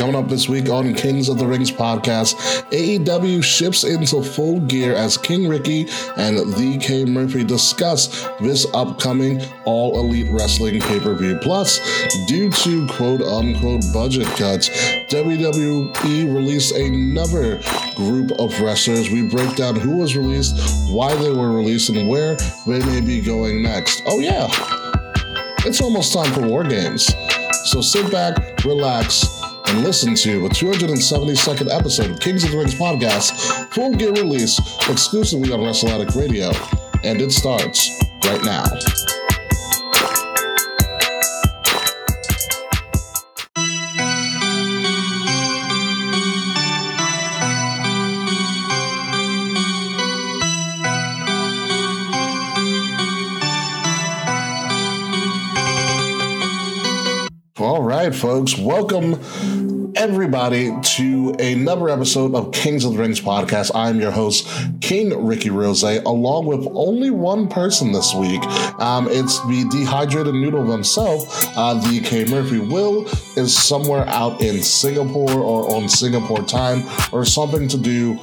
Coming up this week on Kings of the Rings podcast, AEW ships into full gear as King Ricky and The K Murphy discuss this upcoming All Elite Wrestling pay per view. Plus, due to quote unquote budget cuts, WWE released another group of wrestlers. We break down who was released, why they were released, and where they may be going next. Oh, yeah, it's almost time for War Games. So sit back, relax, and listen to the 272nd episode of Kings of the Rings podcast, full gear release exclusively on Wrestle Addict Radio. And it starts right now. All right, folks, welcome everybody to another episode of Kings of the Rings podcast. I'm your host, King Ricky Rose, along with only one person this week. Um, it's the dehydrated noodle himself, uh, the K Murphy. Will is somewhere out in Singapore or on Singapore time or something to do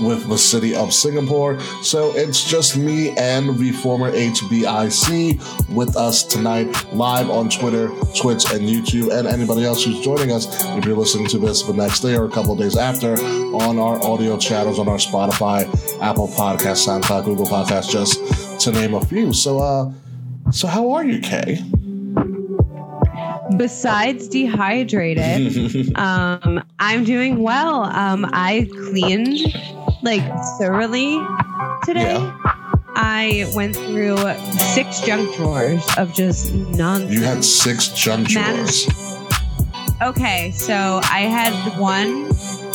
with the city of Singapore. So it's just me and the former HBIC with us tonight, live on Twitter, Twitch, and YouTube, and anybody else who's joining us if you're listening to this the next day or a couple days after on our audio channels on our Spotify, Apple Podcast, SoundCloud, Google Podcast, just to name a few. So, uh, so how are you, Kay? besides dehydrated um i'm doing well um i cleaned like thoroughly today. Yeah. I went through six junk drawers of just nonsense. You had six junk drawers. Okay, so I had one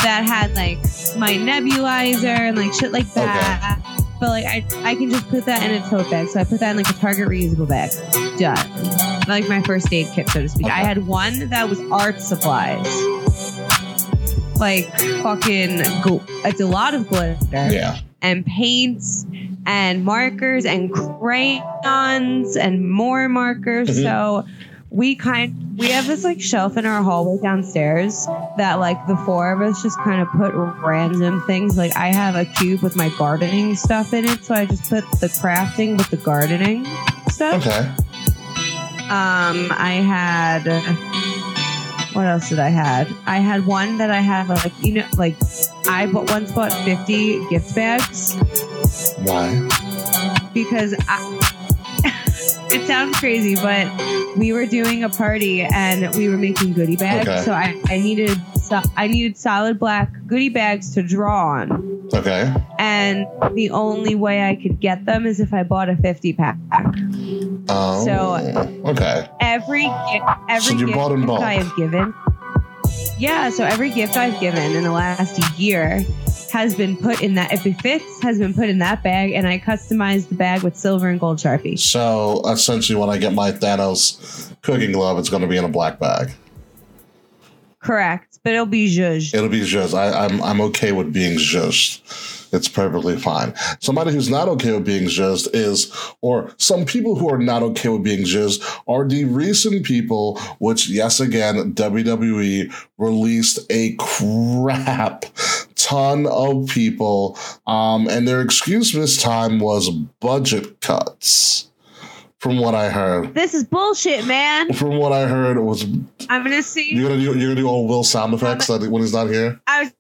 that had like my nebulizer and like shit like that. Okay. But like I, I can just put that in a tote bag. So I put that in like a Target reusable bag. Done. Like my first aid kit, so to speak. Okay. I had one that was art supplies like fucking gl- it's a lot of glitter. Yeah. And paints and markers and crayons and more markers. Mm-hmm. So we kind we have this like shelf in our hallway downstairs that like the four of us just kind of put random things like i have a cube with my gardening stuff in it so i just put the crafting with the gardening stuff okay um i had what else did I had? I had one that I had like you know like I bought once bought 50 gift bags. Why? Because I, it sounds crazy, but we were doing a party and we were making goodie bags. Okay. So I, I needed I needed solid black goodie bags to draw on. Okay. And the only way I could get them is if I bought a 50 pack. Oh. So okay. Every gift every so gift. I have given. Yeah, so every gift I've given in the last year has been put in that if it fits has been put in that bag and I customized the bag with silver and gold sharpie. So essentially when I get my Thanos cooking glove, it's gonna be in a black bag. Correct, but it'll be zhuzhed. It'll be zhuzhed. I, I'm I'm okay with being zhuzhed. It's perfectly fine. Somebody who's not okay with being zhuzhed is, or some people who are not okay with being zhuzhed are the recent people, which yes again WWE released a crap ton of people, um, and their excuse this time was budget cuts from what I heard. This is bullshit, man. From what I heard, it was. I'm gonna see. You're gonna do. You're gonna do all Will sound effects that when he's not here. I was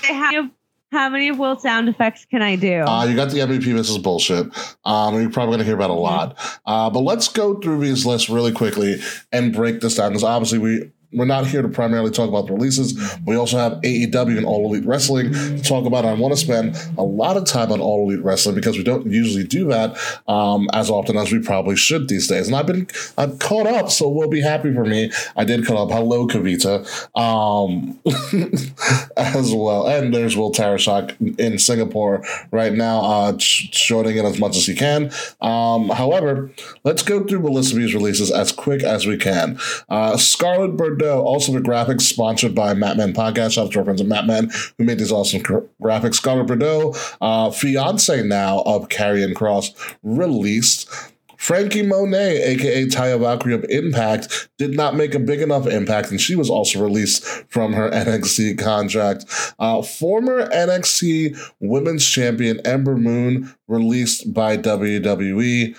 say, how, many, how many Will sound effects can I do? Uh, you got the MVP. This is bullshit. Um, you're probably gonna hear about a lot. Uh, but let's go through these lists really quickly and break this down because obviously we we're not here to primarily talk about the releases. We also have AEW and All Elite Wrestling to talk about. I want to spend a lot of time on All Elite Wrestling because we don't usually do that um, as often as we probably should these days. And I've been I've caught up, so we'll be happy for me. I did caught up. Hello, Kavita, um, as well. And there's Will Tarashak in Singapore right now, uh, shorting it as much as he can. Um, however, let's go through of these releases as quick as we can. Uh, Scarlet Bird Also, the graphics sponsored by Matman Podcast. Shout out to our friends at Matman who made these awesome graphics. Scarlett Bordeaux, uh, fiance now of Karrion Kross, released Frankie Monet, aka Taya Valkyrie of Impact, did not make a big enough impact, and she was also released from her NXT contract. Uh, former NXT Women's Champion Ember Moon released by WWE.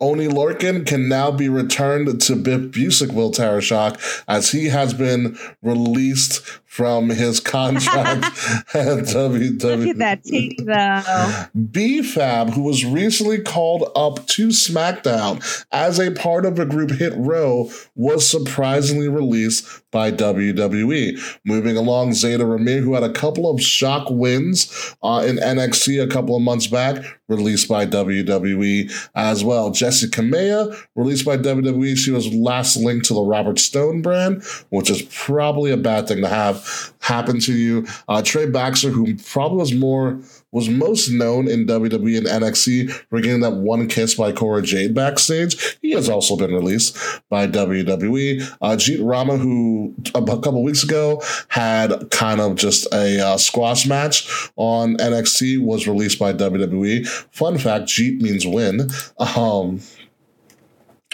Oni Lorcan can now be returned to Biff Busick Will Tara Shock as he has been released from his contract at WWE. Look at that team, though. B-Fab, who was recently called up to SmackDown as a part of a group Hit Row, was surprisingly released by WWE. Moving along, Zayda Ramier, who had a couple of shock wins uh, in NXT a couple of months back, released by WWE as well. Jessi Kamea, released by WWE. She was last linked to the Robert Stone brand, which is probably a bad thing to have happen to you. Uh, Trey Baxter, who probably was more was most known in WWE and NXT for getting that one kiss by Cora Jade backstage. He has also been released by WWE. Uh, Jeet Rama, who a couple weeks ago had kind of just a uh, squash match on NXT, was released by WWE. Fun fact: Jeet means win. Um,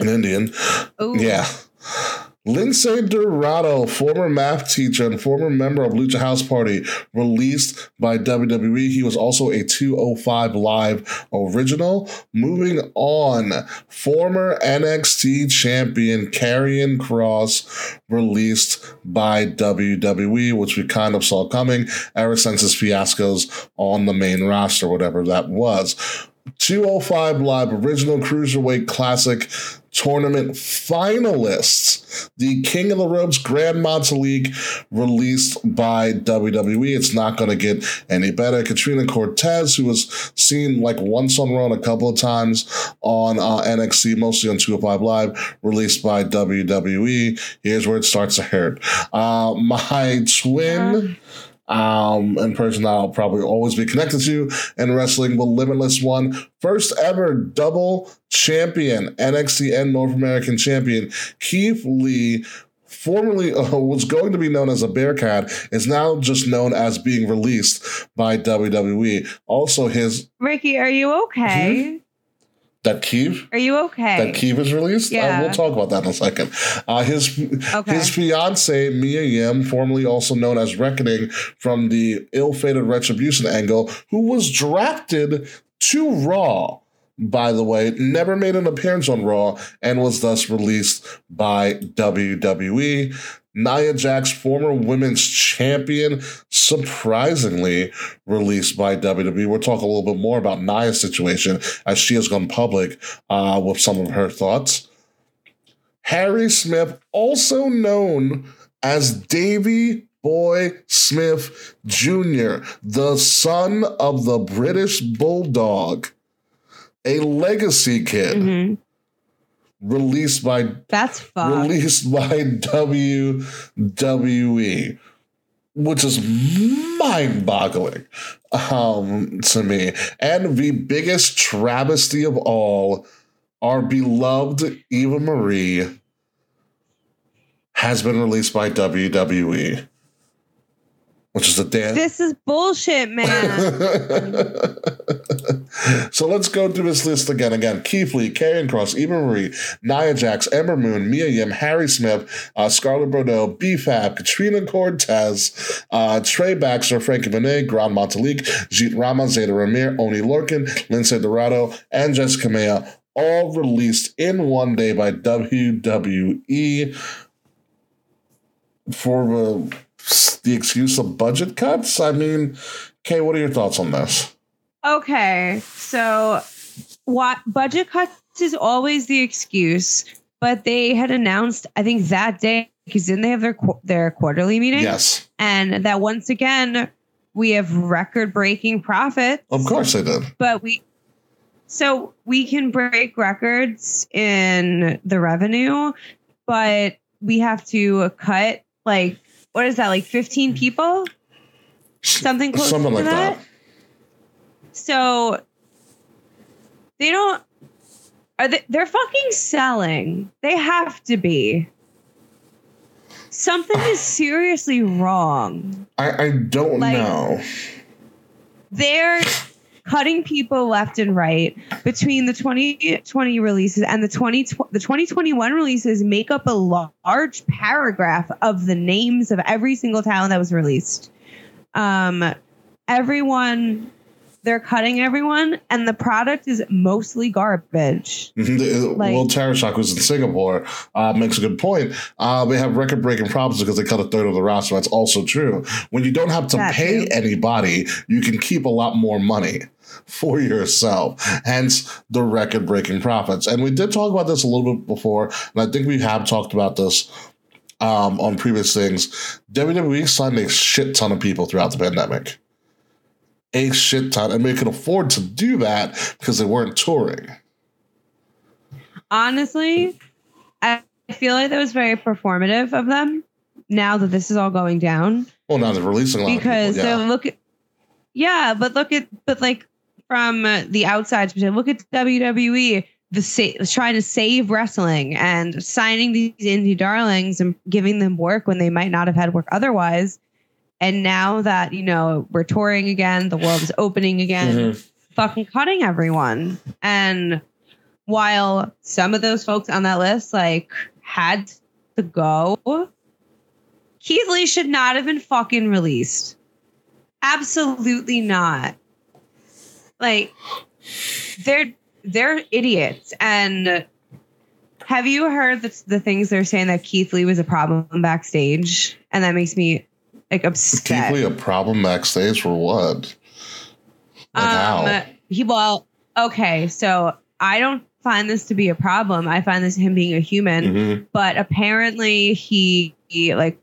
an Indian, Ooh. yeah. Lince Dorado, former math teacher and former member of Lucha House Party, released by WWE. He was also a 205 Live original. Moving on, former NXT champion Karrion Kross released by WWE, which we kind of saw coming ever since his fiascos on the main roster, whatever that was. 205 Live Original Cruiserweight Classic Tournament finalists. The King of the Ropes Grand Metalik released by WWE. It's not going to get any better. Katrina Cortez, who was seen like once on Raw a couple of times on uh, NXT, mostly on 205 Live, released by WWE. Here's where it starts to hurt. Uh, my twin. Yeah um, and person I'll probably always be connected to in wrestling with Limitless One. First ever double champion, NXT and North American champion, Keith Lee formerly uh, was going to be known as a Bearcat, is now just known as being released by WWE. Also, his Ricky, are you okay? That Keeve? Are you okay? That Keeve is released? Yeah. Uh, we'll talk about that in a second. Uh, his okay. his fiance, Mia Yim, formerly also known as Reckoning from the ill-fated Retribution angle, who was drafted to Raw, by the way, never made an appearance on Raw and was thus released by WWE. Nia Jax, former women's champion, surprisingly released by WWE. We'll talk a little bit more about Nia's situation as she has gone public uh, with some of her thoughts. Harry Smith, also known as Davy Boy Smith Jr., the son of the British Bulldog, a legacy kid. Mm-hmm released by that's fun. released by WWE, which is mind-boggling um, to me. And the biggest travesty of all, our beloved Eva Marie has been released by WWE which is a dance. This is bullshit, man. so let's go through this list again. Again, Keith Lee, Karrion Kross, Eva Marie, Nia Jax, Ember Moon, Mia Yim, Harry Smith, uh, Scarlett Bordeaux, B-Fab, Katrina Cortez, uh, Trey Baxter, Frankie Monet, Grand Metalik, Jeet Rama, Zayda Ramier, Oni Lorcan, Lince Dorado, and Jessica Kamea, all released in one day by WWE for the the excuse of budget cuts? I mean, Kay, what are your thoughts on this? Okay, so what budget cuts is always the excuse, but they had announced, I think that day, because then they have their their quarterly meeting. Yes, and that once again we have record breaking profits. Of course, they did. But we so we can break records in the revenue, but we have to cut like what is that like 15 people something close something like that? that so they don't are they they're fucking selling. They have to be. Something is seriously wrong. I i don't like, know. they're cutting people left and right between the 2020 releases and the 20 the 2021 releases make up a large paragraph of the names of every single talent that was released. Um, everyone they're cutting everyone, and the product is mostly garbage. Mm-hmm. like, well, Terrashock, who's in Singapore, uh, makes a good point. Uh, they have record breaking problems because they cut a third of the roster. That's also true. When you don't have to pay too. anybody, you can keep a lot more money for yourself. Hence the record breaking profits. And we did talk about this a little bit before, and I think we have talked about this um, on previous things. WWE signed a shit ton of people throughout the pandemic a shit ton, and they could afford to do that because they weren't touring. Honestly, I feel like that was very performative of them. Now that this is all going down, well, now they're releasing a lot because people, yeah. look at, yeah, but look at, but like from the outside, look at WWE the sa- trying to save wrestling and signing these indie darlings and giving them work when they might not have had work otherwise and now that, you know, we're touring again, the world is opening again, mm-hmm. fucking cutting everyone. And while some of those folks on that list like had to go, Keith Lee should not have been fucking released. Absolutely not. Like they're they're idiots and have you heard the, the things they're saying that Keith Lee was a problem backstage? And that makes me like upset. Deeply a problem backstage for what? Like um, how? He well, okay, so I don't find this to be a problem. I find this him being a human, mm-hmm. but apparently he, he like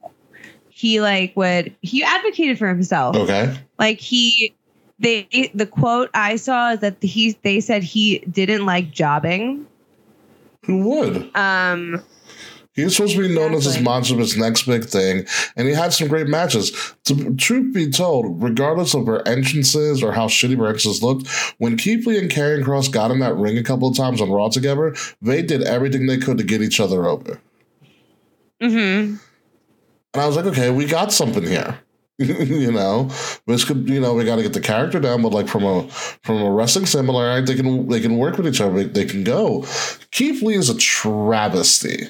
he like would he advocated for himself. Okay, like he they the quote I saw is that he they said he didn't like jobbing. Who would? Um he was supposed to be known exactly. as his monstrous next big thing, and he had some great matches. To, truth be told, regardless of her entrances or how shitty her entrances looked, when Keith Lee and Karrion Kross got in that ring a couple of times on Raw together, they did everything they could to get each other over. Mm-hmm. And I was like, okay, we got something here. you know, this could you know we got to get the character down, but like from a from a wrestling similar, they can they can work with each other. They, they can go. Keith Lee is a travesty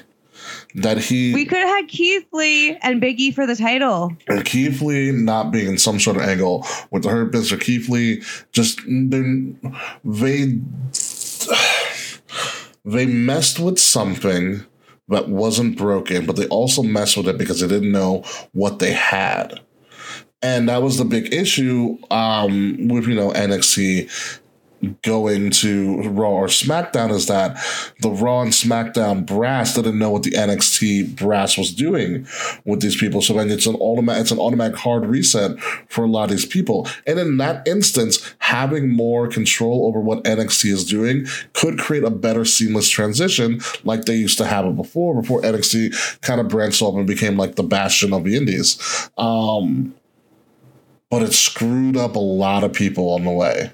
that he we could have had Keith Lee and Biggie for the title. And Keith Lee not being in some sort of angle with the Hurt Business or Keith Lee just they they messed with something that wasn't broken, but they also messed with it because they didn't know what they had. And that was the big issue um, with you know NXT going to Raw or SmackDown is that the Raw and SmackDown brass didn't know what the NXT brass was doing with these people. So then it's an automatic it's an automatic hard reset for a lot of these people. And in that instance, having more control over what NXT is doing could create a better seamless transition like they used to have it before, before NXT kind of branched off and became like the bastion of the indies. Um, but it screwed up a lot of people on the way.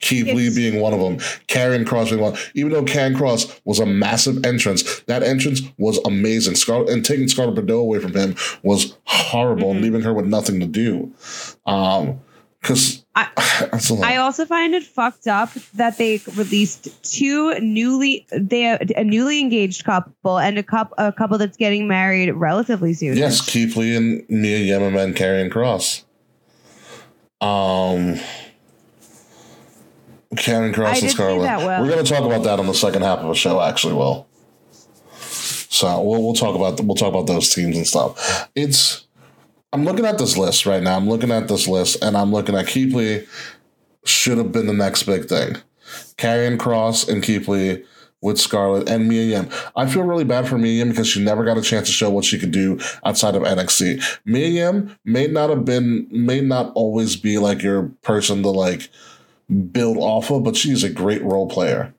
Keith Lee being one of them, Karrion Kross being one. Even though Karrion Kross was a massive entrance, that entrance was amazing. Scar- and taking Scarlett Bordeaux away from him was horrible, mm-hmm. and leaving her with nothing to do. Um, because I, I also find it fucked up that they released two newly they a newly engaged couple and a couple a couple that's getting married relatively soon. Yes, Keith Lee and Mia and Karrion Kross. Um Karrion Kross and Scarlett. Well. We're going to talk about that on the second half of the show. Actually, will. So we'll we'll talk about we'll talk about those teams and stuff. It's I'm looking at this list right now. I'm looking at this list and I'm looking at Keith Lee should have been the next big thing. Karrion Kross and Keith Lee with Scarlett and Mia Yim. I feel really bad for Mia Yim because she never got a chance to show what she could do outside of NXT. Mia Yim may not have been, may not always be like your person to like build off of, but she's a great role player.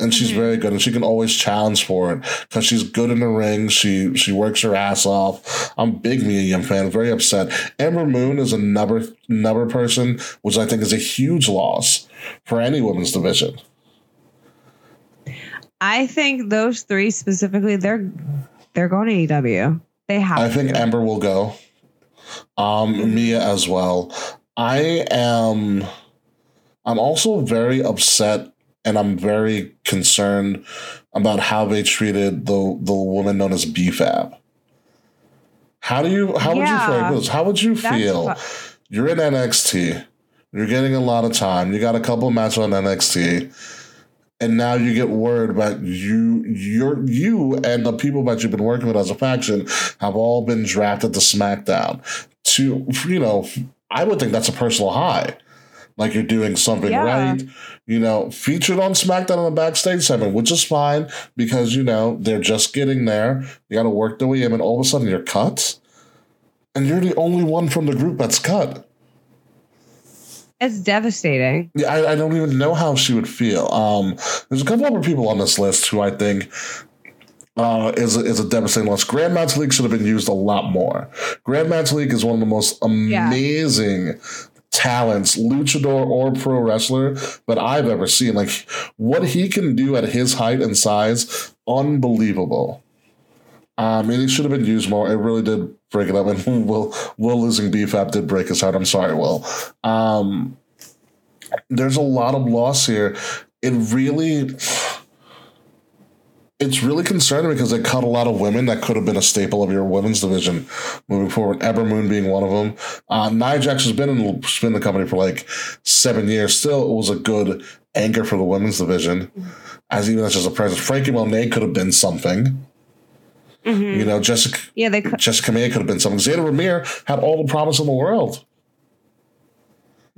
And she's very good, and she can always challenge for it because she's good in the ring. She she works her ass off. I'm a big Mia Yim fan. Very upset. Ember Moon is another another person, which I think is a huge loss for any women's division. I think those three specifically, they're they're going to EW. They have. I think to. Ember will go. Um, Mia as well. I am. I'm also very upset and I'm very concerned about how they treated the the woman known as B-Fab. How do you how would you feel this? How would you feel? You're in NXT. You're getting a lot of time. You got a couple of matches on NXT. And now you get word about you, your, you, and the people that you've been working with as a faction have all been drafted to SmackDown. To you know, I would think that's a personal high. Like you're doing something Yeah. right, you know, featured on SmackDown on the backstage segment, which is fine because you know they're just getting there. You got to work their way in, and all of a sudden you're cut, and you're the only one from the group that's cut. It's devastating. Yeah, I, I don't even know how she would feel. Um, there's a couple other people on this list who I think uh, is a, is a devastating loss. Grand Metalik should have been used a lot more. Grand Metalik is one of the most amazing talents, luchador or pro wrestler, that I've ever seen. Like what he can do at his height and size, unbelievable. Um, and he should have been used more. It really did break it up. And Will, Will losing B-Fab did break his heart. I'm sorry, Will. Um, there's a lot of loss here. It really, it's really concerning because they cut a lot of women that could have been a staple of your women's division moving forward. Ember Moon being one of them. Uh, Nia Jax has been in, been in the company for like seven years. Still, it was a good anchor for the women's division. As even as just a presence, Frankie Monet could have been something. Mhm. You know, Jessica Yeah, they. cou- Jessica May could have been something. Zayda Ramier had all the promise in the world.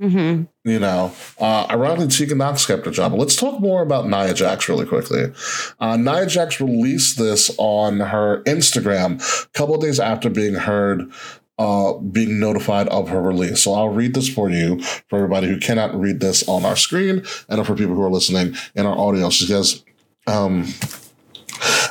Mhm. You know, uh, ironically, Tegan Knox kept her job. But let's talk more about Nia Jax really quickly. Uh, Nia Jax released this on her Instagram a couple days after being heard, uh, being notified of her release. So I'll read this for you, for everybody who cannot read this on our screen, and for people who are listening in our audio. She says, um,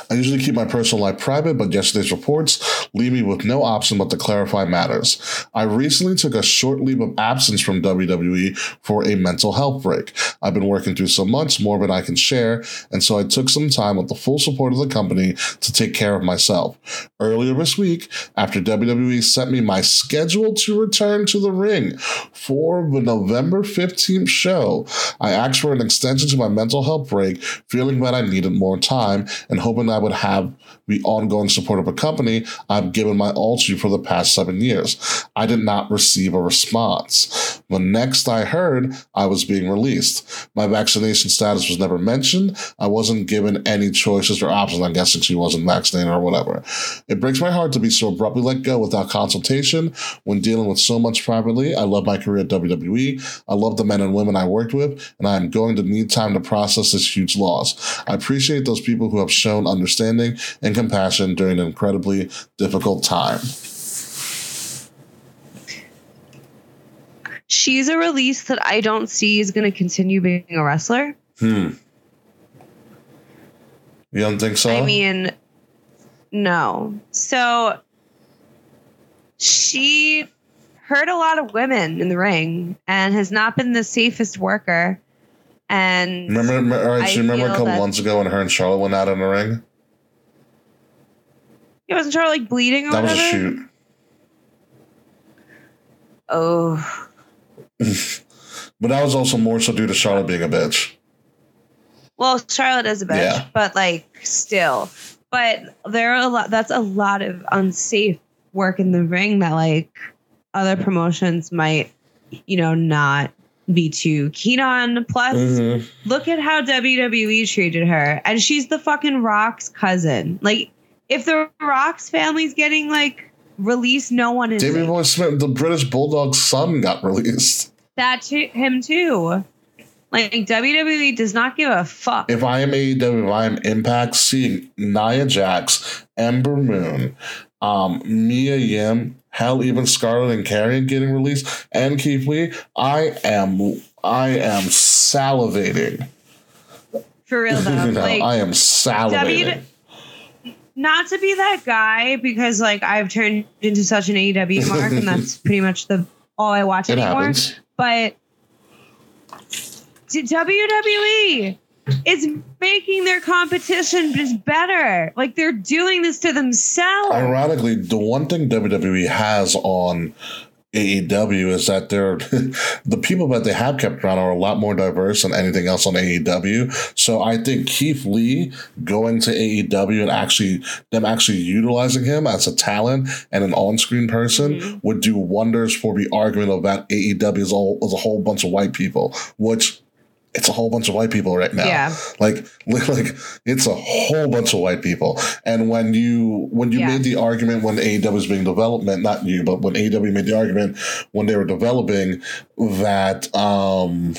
I usually keep my personal life private, but yesterday's reports leave me with no option but to clarify matters. I recently took a short leave of absence from WWE for a mental health break. I've been working through so much more than I can share, and so I took some time with the full support of the company to take care of myself. Earlier this week, after WWE sent me my schedule to return to the ring for the November 15th show, I asked for an extension to my mental health break, feeling that I needed more time and hoping I would have the ongoing support of a company I've given my all to for the past seven years. I did not receive a response. The next I heard, I was being released. My vaccination status was never mentioned. I wasn't given any choices or options. I'm guessing she wasn't vaccinated or whatever. It breaks my heart to be so abruptly let go without consultation when dealing with so much privately. I love my career at WWE. I love the men and women I worked with, and I am going to need time to process this huge loss. I appreciate those people who have shown understanding and compassion during an incredibly difficult time. She's a release that I don't see is going to continue being a wrestler. Hmm. You don't think so? I mean, no. So she hurt a lot of women in the ring and has not been the safest worker. And remember, all right, so you remember a couple months ago when her and Charlotte went out in the ring? Wasn't Charlotte like bleeding or That was a shoot. Oh, But that was also more so due to Charlotte being a bitch. well, Charlotte is a bitch, Yeah. but like still. But there are a lot. That's a lot of unsafe work in the ring that like other promotions might, you know, not be too keen on. Plus, Mhm. look at how WWE treated her. And she's the fucking Rock's cousin. Like, if the Rock's family's getting like released, no one is. David Boy Smith, the British Bulldog's son, got released. that to him too. Like WWE does not give a fuck. If I am AEW, if I am Impact, seeing Nia Jax, Ember Moon, um, Mia Yim, hell, even Scarlett and Karrion getting released, and Keith Lee, I am, I am salivating. For real though. you know, like I am salivating. Not to be that guy because like I've turned into such an AEW mark and that's pretty much the all I watch it anymore. happens. But WWE is making their competition just better. Like they're doing this to themselves. Ironically, the one thing WWE has on AEW is that they're the people that they have kept around are a lot more diverse than anything else on AEW. So I think Keith Lee going to AEW and actually them actually utilizing him as a talent and an on-screen person mm-hmm. would do wonders for the argument of that AEW is all is a whole bunch of white people, which it's a whole bunch of white people right now. Yeah. Like like it's a whole bunch of white people. And when you when you yeah. made the argument when AEW was being development, not you, but when AEW made the argument when they were developing that um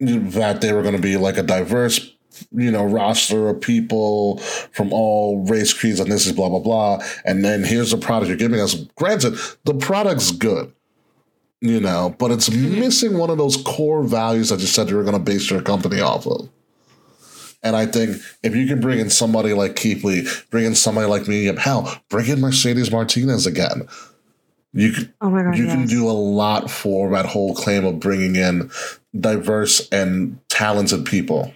that they were going to be like a diverse you know roster of people from all race creeds and this is blah blah blah and then here's the product you're giving us granted the product's good you know, but it's mm-hmm. missing one of those core values that you said you were going to base your company off of. And I think if you can bring in somebody like Keith Lee, bring in somebody like me, hell, bring in Mercedes Martinez again. You can, oh God, you yes. can do a lot for that whole claim of bringing in diverse and talented people.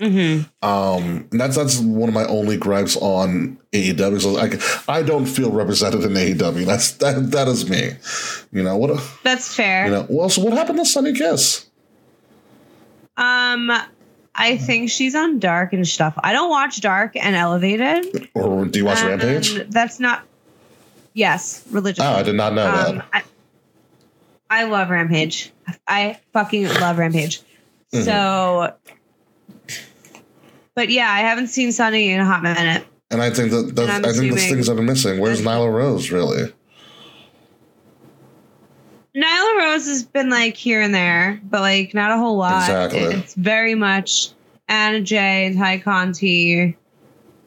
Mm-hmm. Um, that's that's one of my only gripes on AEW. So I, I don't feel represented in AEW. That's that that is me. You know what? That's fair. You know. Well, so what happened to Sunny Kiss? Um, I think she's on Dark and stuff. I don't watch Dark and Elevated. Or do you watch Rampage? That's not. Yes, religious. Oh, I did not know um, that. I, I love Rampage. I fucking love Rampage. Mm-hmm. So but yeah, I haven't seen Sunny in a hot minute. And I think that, that I think those things that are missing. Where's Nyla Rose really? Nyla Rose has been like here and there, but like not a whole lot. Exactly. It's very much Anna Jay and Tay Conti.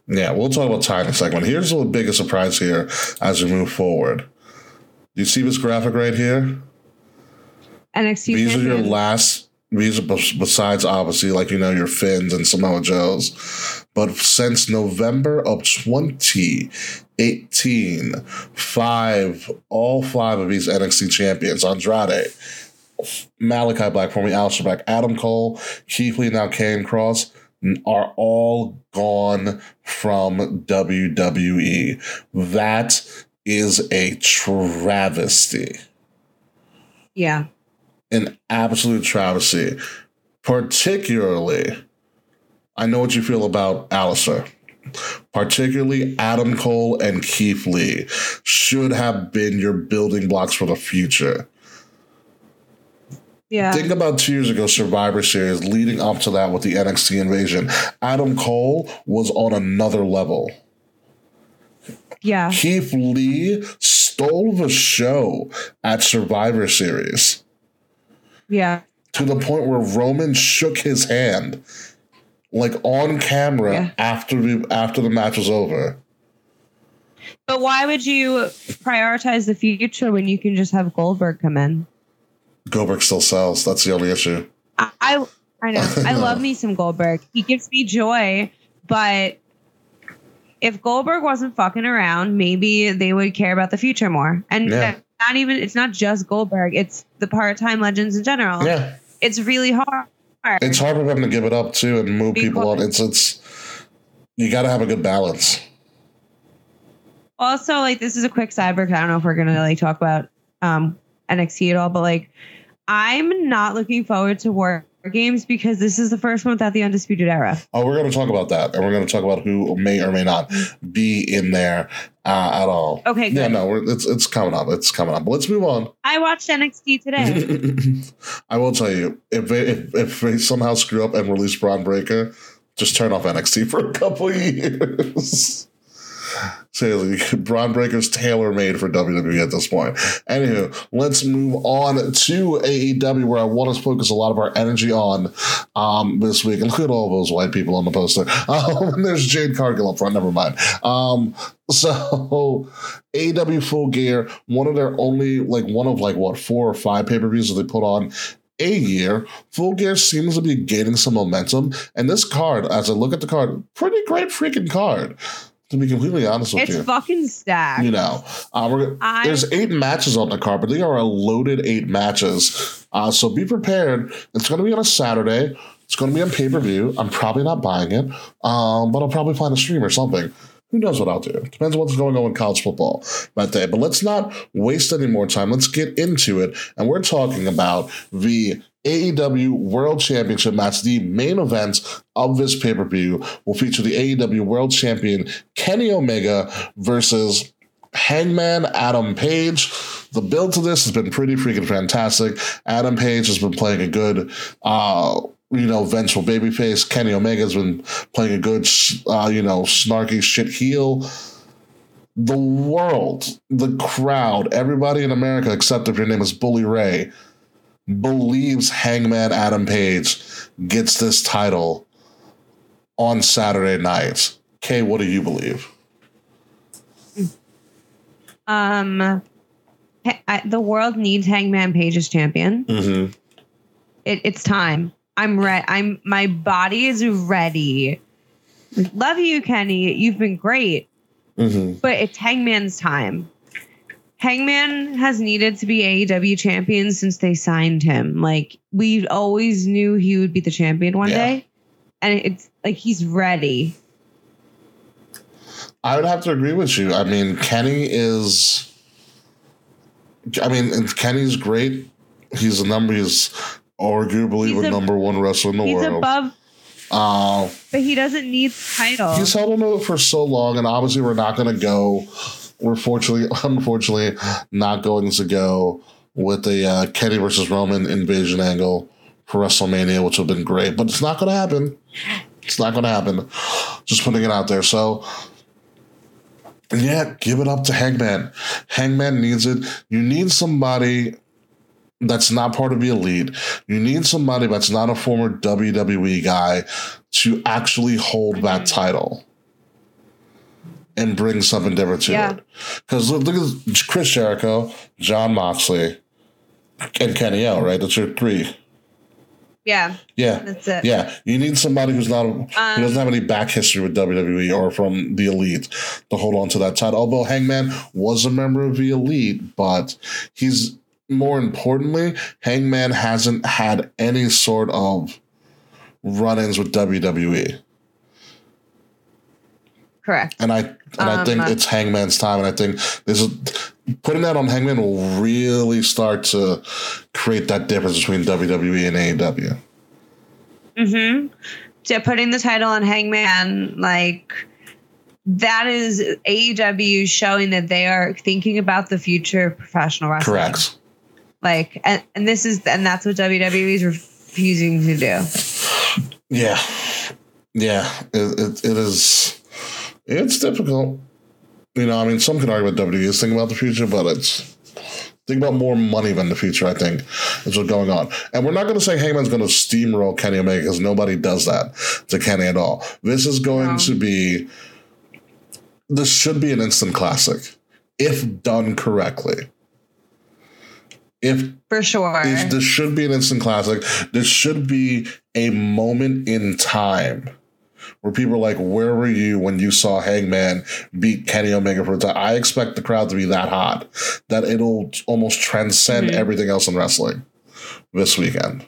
Yeah, we'll talk about Ty in a second. Here's the biggest surprise here as we move forward. You see this graphic right here? NXT. These are your last are besides obviously like you know your Finns and Samoa Joes, but since November of 2018, five all five of these NXT champions Andrade, Malakai Black, formerly Aleister Black, Adam Cole, Keith Lee, now Karrion Kross, are all gone from WWE. That is a travesty. Yeah an absolute travesty. Particularly, I know what you feel about Aleister. Particularly Adam Cole and Keith Lee should have been your building blocks for the future. Yeah. Think about two years ago, Survivor Series, leading up to that with the NXT invasion. Adam Cole was on another level. Yeah. Keith Lee stole the show at Survivor Series. Yeah. To the point where Roman shook his hand, like on camera yeah. after the after the match was over. But why would you prioritize the future when you can just have Goldberg come in? Goldberg still sells. That's the only issue. I I, I know. I love me some Goldberg. He gives me joy, but if Goldberg wasn't fucking around, maybe they would care about the future more. And yeah not even it's not just Goldberg, it's the part-time legends in general. Yeah. It's really hard. It's hard for them to give it up too and move because people on. It's it's you got to have a good balance. Also, like this is a quick sidebar. Cuz i don't know if we're gonna like talk about um NXT at all, but like I'm not looking forward to War Games because this is the first one without the Undisputed Era. Oh, we're going to talk about that, and we're going to talk about who may or may not be in there uh, at all. Okay, good. Yeah, no, it's it's coming up. It's coming up. But let's move on. I watched NXT today. I will tell you, if they if, if they somehow screw up and release Bron Breakker, just turn off NXT for a couple years. Seriously, Bron Breakker's tailor made for WWE at this point. Anywho, let's move on to AEW, where I want to focus a lot of our energy on um, this week. Look at all those white people on the poster. Um, there's Jade Cargill up front. Never mind. Um, so AEW Full Gear, one of their only like one of like what four or five pay per views that they put on a year. Full Gear seems to be gaining some momentum, and this card, as I look at the card, pretty great freaking card to be completely honest with it's you. It's fucking stacked. You know, uh, there's eight matches on the card, but they are a loaded eight matches. Uh, so be prepared. It's going to be on a Saturday. It's going to be on pay per view. I'm probably not buying it, um, but I'll probably find a stream or something. Who knows what I'll do? Depends on what's going on in college football that day. But let's not waste any more time. Let's get into it. And we're talking about the AEW World Championship match, the main event of this pay per view, will feature the AEW World Champion Kenny Omega versus Hangman Adam Page. The build to this has been pretty freaking fantastic. Adam Page has been playing a good, uh, you know, vengeful babyface. Kenny Omega has been playing a good, uh, you know, snarky shit heel. The world, the crowd, everybody in America, except if your name is Bully Ray, believes Hangman Adam Page gets this title on Saturday night. Kay, what do you believe? Um, I, the world needs Hangman Page as champion. Mm-hmm. It, it's time. I'm ready. I'm my body is ready. Love you, Kenny. You've been great, Mm-hmm. but it's Hangman's time. Hangman has needed to be AEW champion since they signed him. Like we always knew he would be the champion one Yeah. day, and it's like he's ready. I would have to agree with you. I mean, Kenny is. I mean, and Kenny's great. He's a number. He's arguably He's the a- number one wrestler in the He's world. above, uh, but he doesn't need the title. he's held on to it for so long, and obviously, we're not going to go. We're fortunately, unfortunately, not going to go with the uh, Kenny versus Roman invasion angle for WrestleMania, which would have been great, but it's not going to happen. It's not going to happen. Just putting it out there. So, yeah, give it up to Hangman. Hangman needs it. You need somebody that's not part of the elite. You need somebody that's not a former WWE guy to actually hold that title and bring something different to Yeah. it. Because look, look at Chris Jericho, Jon Moxley, and Kenny L, right? That's your three. yeah, Yeah. that's it. Yeah, you need somebody who's not who doesn't have um, any back history with WWE or from the Elite to hold on to that title. Although Hangman was a member of the Elite, but he's more importantly, Hangman hasn't had any sort of run-ins with WWE, correct. and I and I think Um, it's Hangman's time, and I think this is putting that on Hangman will really start to create that difference between WWE and AEW. Mm-hmm. So putting the title on Hangman, like that is AEW showing that they are thinking about the future of professional wrestling. Correct. Like, and, and this is, and that's what WWE is refusing to do. Yeah, yeah, it, it, it is. It's difficult. You know, I mean, some can argue about WWE is thinking about the future, but it's think about more money than the future. I think is what's going on, and we're not going to say Heyman's going to steamroll Kenny Omega because nobody does that to Kenny at all. This is going No. to be. This should be an instant classic, if done correctly. If For sure. this, this should be an instant classic. This should be a moment in time where people are like, "Where were you when you saw Hangman beat Kenny Omega for a time?" I expect the crowd to be that hot that it'll almost transcend Mhm. everything else in wrestling this weekend.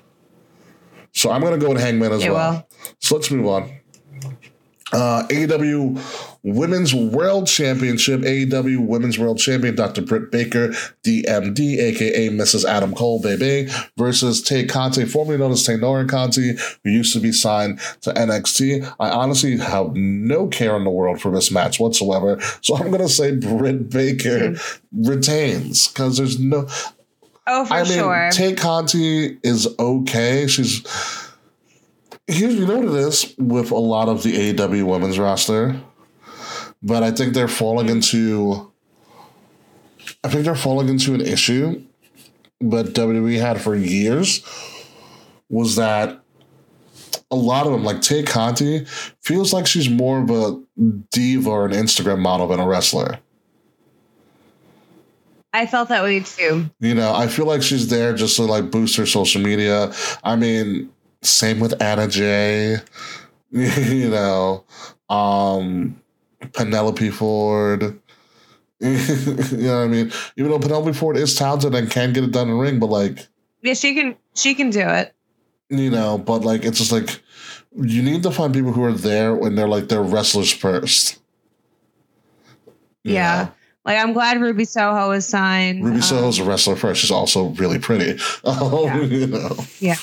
So I'm going to go with Hangman as It well. will. So let's move on. Uh, AEW Women's World Championship. AEW Women's World Champion Dr. Britt Baker, DMD, aka Mrs. Adam Cole, baby, versus Tay Conti, formerly known as Taynara Conti, who used to be signed to NXT. I honestly have no care in the world for this match whatsoever, so I'm gonna say Britt Baker hmm. retains because there's no. oh, for I mean, sure. Tay Conti is okay. She's here's you know what it is with a lot of the AEW women's roster, but I think they're falling into. I think they're falling into an issue that WWE had for years was that a lot of them, like Tay Conti, feels like she's more of a diva or an Instagram model than a wrestler. I felt that way too. You know, I feel like she's there just to like boost her social media. I mean, same with Anna Jay. you know, um, Penelope Ford. you know what I mean? Even though Penelope Ford is talented and can get it done in the ring, but like, Yeah, she can. She can do it. you know, but like it's just like you need to find people who are there when they're like they're wrestlers first. Yeah. know? Like I'm glad Ruby Soho is signed. Ruby Um, Soho's a wrestler first. She's also really pretty. Oh, Yeah. you know. Yeah.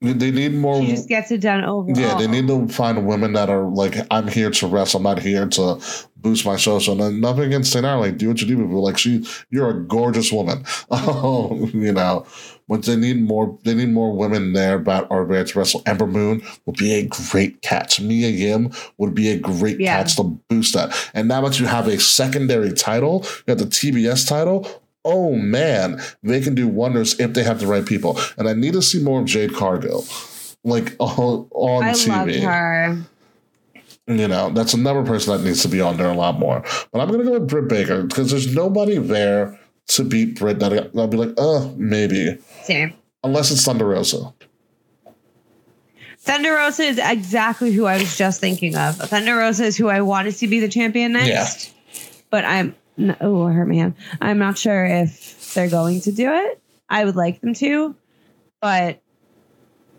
They need more. She just gets it done overall. Yeah, they need to find women that are like, I'm here to wrestle. I'm not here to boost my social. And nothing against St. Like, do what you do, but like, she, you're a gorgeous woman. Oh, you know, but they need more. They need more women there that are there to wrestle. Ember Moon would be a great catch. Mia Yim would be a great Yeah. catch to boost that. And now that you have a secondary title, you have the TBS title. Oh man, they can do wonders if they have the right people. And I need to see more of Jade Cargill, like on, on I TV. loved her. You know, that's another person that needs to be on there a lot more. But I'm gonna go with Britt Baker because there's nobody there to beat Britt that I'll be like, oh, maybe. Same. Unless it's Thunder Rosa. Thunder Rosa is exactly who I was just thinking of. Thunder Rosa is who I wanted to be the champion next. But I'm n- oh, her man. I'm not sure if they're going to do it. I would like them to, but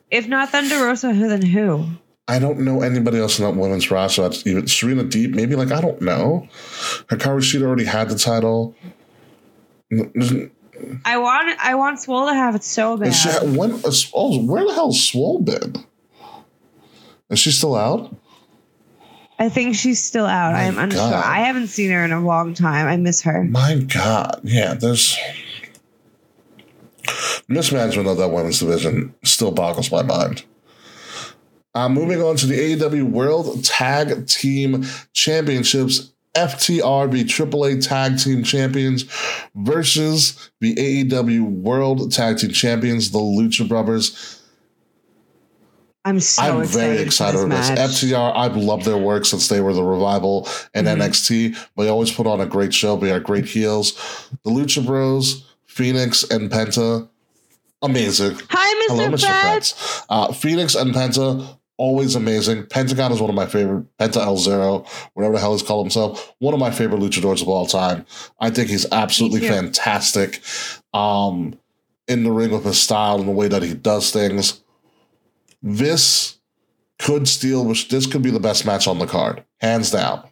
if not Thunder Rosa, who then who? I don't know anybody else in that women's roster that's even Serena Deeb, maybe like I don't know. Hikaru Shida already had the title. I want I want Swole to have it so bad. she, when, uh, oh, where the hell's Swole been? Is she still out? I think she's still out. My I'm unsure. God. I haven't seen her in a long time. I miss her. My God, yeah, there's mismanagement of that women's division still boggles my mind. Uh, moving on to the AEW World Tag Team Championships, FTR the AAA Tag Team Champions versus the AEW World Tag Team Champions, the Lucha Brothers. I'm so I'm excited very excited for this. match. FTR, I've loved their work since they were the revival and Mhm. NXT. They always put on a great show. They are great heels. The Lucha Bros, Phoenix and Penta, amazing. Hi, Mr. Hello, Mr. Fred. Uh, Phoenix and Penta, always amazing. Pentagon is one of my favorite. Penta El Zero, whatever the hell he's called himself, one of my favorite luchadors of all time. I think he's absolutely fantastic um, in the ring with his style and the way that he does things. This could steal, which this could be the best match on the card, hands down.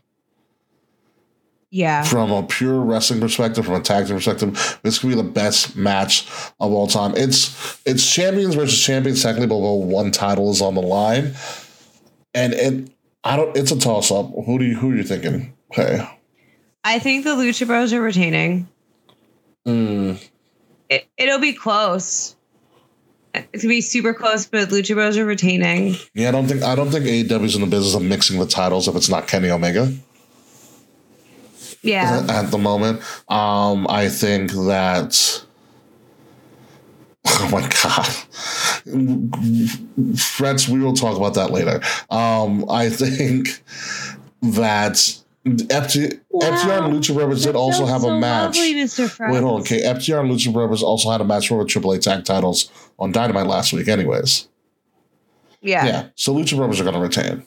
Yeah. From a pure wrestling perspective, from a tag team perspective, this could be the best match of all time. It's it's champions versus champions technically, but one title is on the line, and it I don't. It's a toss up. Who do you who are you thinking? Okay. I think the Lucha Bros are retaining. Mm, It, it'll be close. It's gonna be super close, but Lucha Bros are retaining. yeah, I don't think I don't think AEW's in the business of mixing the titles if it's not Kenny Omega. Yeah. at the moment. Um, I think that. Oh my god, Frets. We will talk about that later. Um, I think that FT, FTR and Lucha Brothers did also have a match. Lovely, Mr. Fred. Wait, hold on. Okay, FTR and Lucha Brothers also had a match for the AAA tag titles on Dynamite last week. Anyways, Yeah. yeah. So Lucha Brothers are going to retain.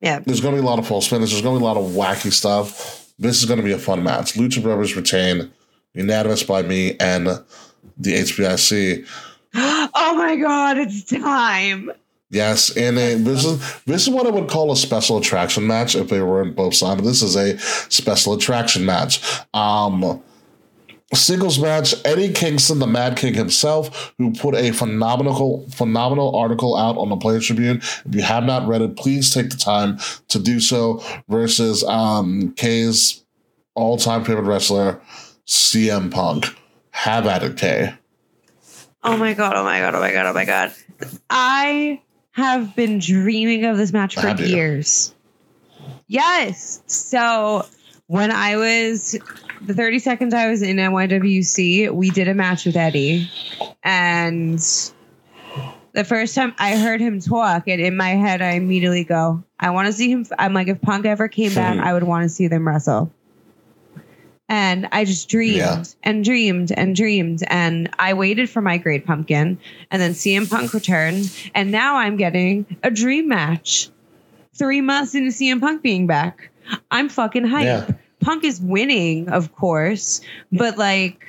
Yeah. There's going to be a lot of false finishes. There's going to be a lot of wacky stuff. This is going to be a fun match. Lucha Brothers retain, unanimous by me and the HBIC. oh my god, it's time. Yes, and a, this is this is what I would call a special attraction match if they were in both sides. This is a special attraction match. Um, singles match. Eddie Kingston, the Mad King himself, who put a phenomenal phenomenal article out on the Players Tribune. If you have not read it, please take the time to do so. Versus um, K's all time favorite wrestler, CM Punk. Have at it, K. Oh my god, oh my god, oh my god, oh my god. I have been dreaming of this match for years. Yes. So when I was the 30 seconds I was in NYWC, we did a match with Eddie. And the first time I heard him talk, and in my head, I immediately go, I want to see him. I'm like, if Punk ever came back. I would want to see them wrestle. And I just dreamed Yeah. and dreamed and dreamed. And I waited for my great pumpkin. And then CM Punk returned. And now I'm getting a dream match. Three months into CM Punk being back. I'm fucking hyped. Yeah. Punk is winning, of course. But like,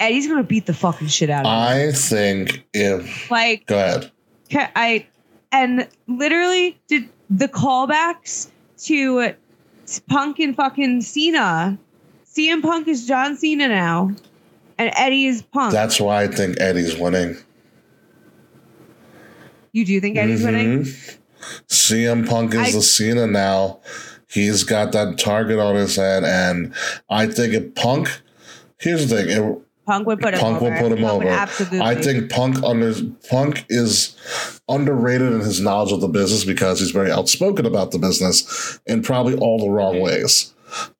Eddie's to beat the fucking shit out of him. I think if Like, go ahead. I and literally did the callbacks to Punk and fucking Cena. CM Punk is John Cena now, and Eddie is Punk. That's why I think Eddie's winning. you do think Eddie's winning? Mhm. CM Punk is I- the Cena now. He's got that target on his head, and I think if Punk. Here's the thing: it, Punk would put him over. Punk over. will put him Punk over. Absolutely. I think Punk under Punk is underrated in his knowledge of the business because he's very outspoken about the business in probably all the wrong ways.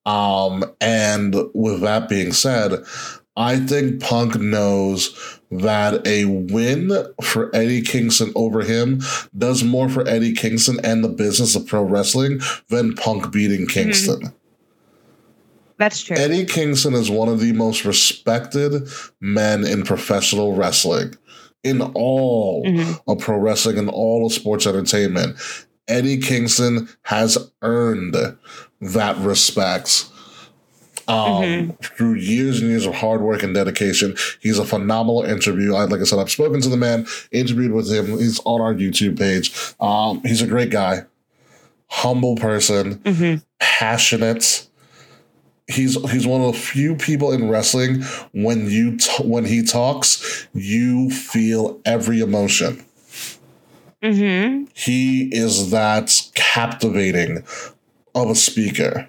Um, and with that being said, I think Punk knows that a win for Eddie Kingston over him does more for Eddie Kingston and the business of pro wrestling than Punk beating Kingston. That's true. Eddie Kingston is one of the most respected men in professional wrestling, in all Mhm. of pro wrestling and all of sports entertainment. Eddie Kingston has earned that respect. Um, Mhm. through years and years of hard work and dedication, he's a phenomenal interview. I, like I said, I've spoken to the man, interviewed with him. He's on our YouTube page. Um, he's a great guy, humble person Mhm. passionate. He's he's one of the few people in wrestling when you t- when he talks, you feel every emotion. Mhm. He is that captivating of a speaker.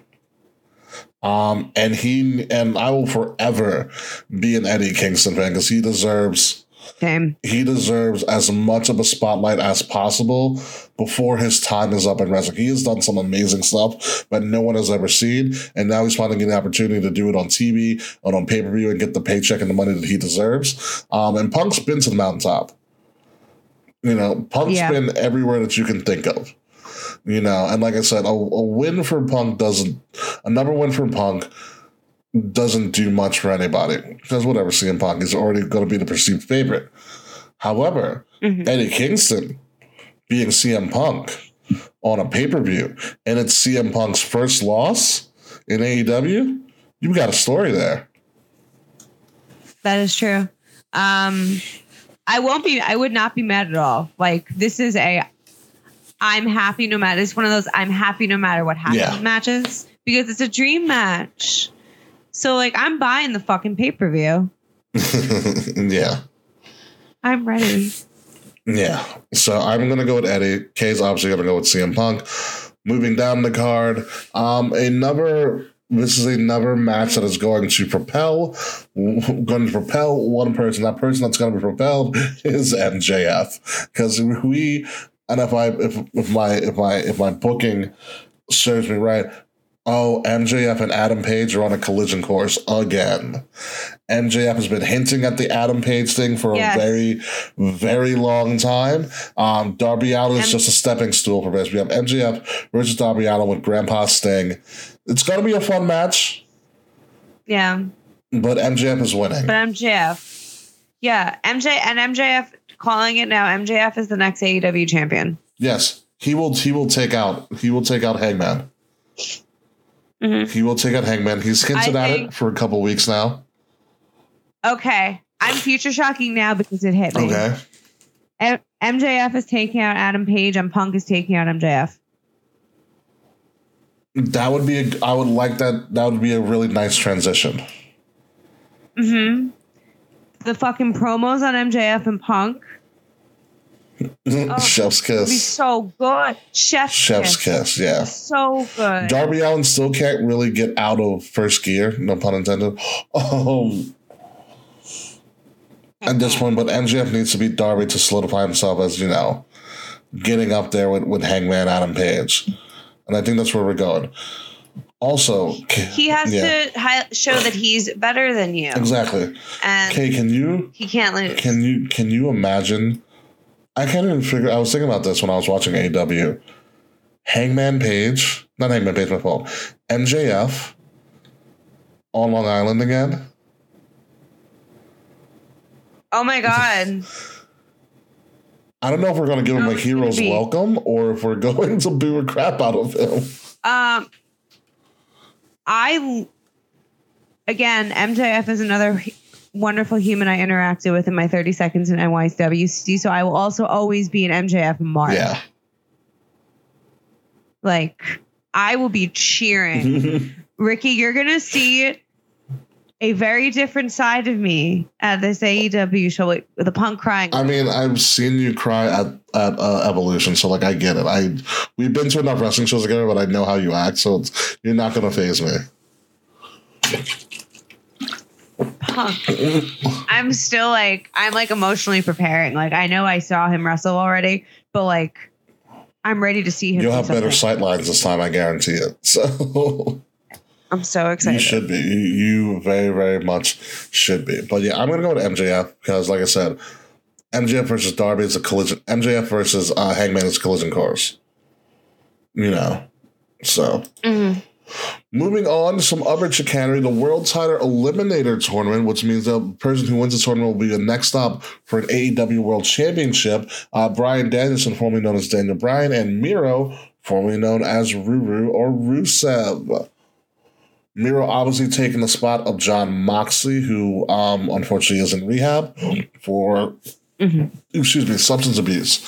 Um, and he and I will forever be an Eddie Kingston fan because he deserves Same. he deserves as much of a spotlight as possible before his time is up in wrestling. He has done some amazing stuff that no one has ever seen, and now he's finally getting the opportunity to do it on TV and on pay per view and get the paycheck and the money that he deserves. Um, and Punk's been to the mountaintop. You know, Punk's Yeah. been everywhere that you can think of. You know, and like I said, a, a win for Punk doesn't, another win for Punk doesn't do much for anybody because whatever CM Punk is already going to be the perceived favorite. However, Mhm. Eddie Kingston being CM Punk on a pay per view and it's CM Punk's first loss in AEW, you've got a story there. That is true. Um, I won't be. I would not be mad at all. Like this is a. I'm happy no matter. It's one of those. I'm happy no matter what happens Yeah. matches because it's a dream match. So like I'm buying the fucking pay per view. yeah. I'm ready. Yeah. So I'm gonna go with Eddie. Kay's obviously gonna go with CM Punk. Moving down the card, um, another. This is another match that is going to propel, going to propel one person. That person that's going to be propelled is MJF, because we, and if I, if, if my, if my, if my booking serves me right, oh, MJF and Adam Page are on a collision course again. MJF has been hinting at the Adam Page thing for Yes. a very, very long time. Um, Darby Allin is M- just a stepping stool for this. We have MJF versus Darby Allin with Grandpa Sting. It's going to be a fun match, Yeah, but MJF is winning. but MJF. Yeah, MJ and MJF calling it now. MJF is the next AEW champion. yes, he will. He will take out. He will take out Hangman. Mhm. He will take out Hangman. He's hinted I at think- it for a couple weeks now. Okay, I'm future shocking now because it hit me. Okay. M- MJF is taking out Adam Page and Punk is taking out MJF. That would be. A, I would like that. That would be a really nice transition. Mm-hmm. The fucking promos on MJF and Punk Chef's would be kiss. so good. Chef's, Chef's kiss. kiss. Yeah. So good. Darby Allin still can't really get out of first gear, no pun intended. Um, at this point, but MJF needs to beat Darby to solidify himself as, you know, getting up there with, with Hangman Adam Page. And I think that's where we're going. Also, he has yeah, to hi- show that he's better than you, Exactly. and Okay, can you he can't lose. can you can you imagine? I can't even figure. I was thinking about this when I was watching aw Hangman Page, not Hangman Page, my fault. MJF on Long Island again. oh my god! I don't know if we're going to give him a hero's welcome or if we're going to boo a crap out of him. Um, I again, MJF is another wonderful human I interacted with in my 30 seconds in NYSWC. So I will also always be an MJF mark. Yeah, Like I will be cheering. Ricky, you're gonna see a very different side of me at this AEW show with the punk crying. I mean, I've seen you cry at at uh, Evolution, so like I get it. I we've been to enough wrestling shows together, but I know how you act, so it's, you're not gonna phase me. Punk. I'm still like I'm like emotionally preparing. Like I know I saw him wrestle already, but like I'm ready to see him. You'll have better sight lines this time, I guarantee it. So I'm so excited. you should be. You, very, very much should be. But yeah, I'm gonna go with MJF because, like I said, MJF versus Darby is a collision. MJF versus uh, Hangman is a collision course. You know, so. Mhm. Moving on, some other chicanery, the World Title Eliminator Tournament, which means the person who wins the tournament will be the next stop for an AEW World Championship. Uh, Bryan Danielson, formerly known as Daniel Bryan, and Miro, formerly known as Ruru or Rusev. Miro obviously taking the spot of Jon Moxley, who um, unfortunately is in rehab for, Mhm. excuse me, substance abuse.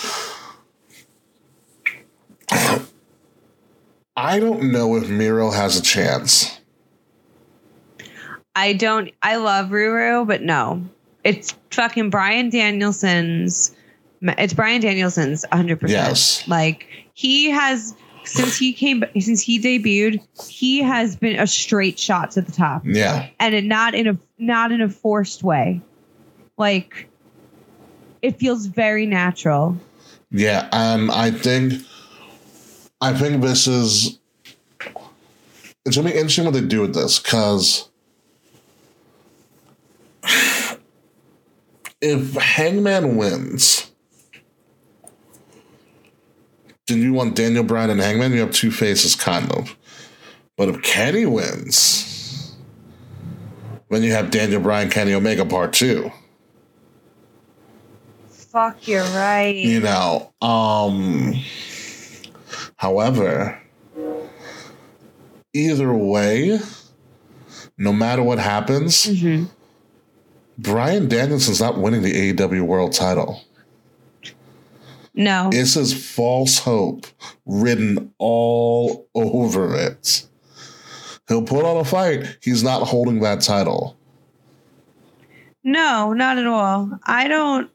I don't know if Miro has a chance. I don't. I love Ruru, but no, it's fucking Bryan Danielson's. It's Bryan Danielson's 100. percent Yes. Like he has since he came since he debuted, he has been a straight shot to the top, Yeah. and it not in a not in a forced way. Like it feels very natural. Yeah, and I think I think this is it's gonna be interesting what they do with this because if Hangman wins, then you want Daniel Bryan and Hangman. You have two faces, kind of. But if Kenny wins, then you have Daniel Bryan, Kenny Omega Part Two. Fuck, you're right. you know um however either way no matter what happens Mhm. Bryan Danielson's not winning the aew world title No, this is false hope written all over it he'll put on a fight he's not holding that title No, not at all. I don't.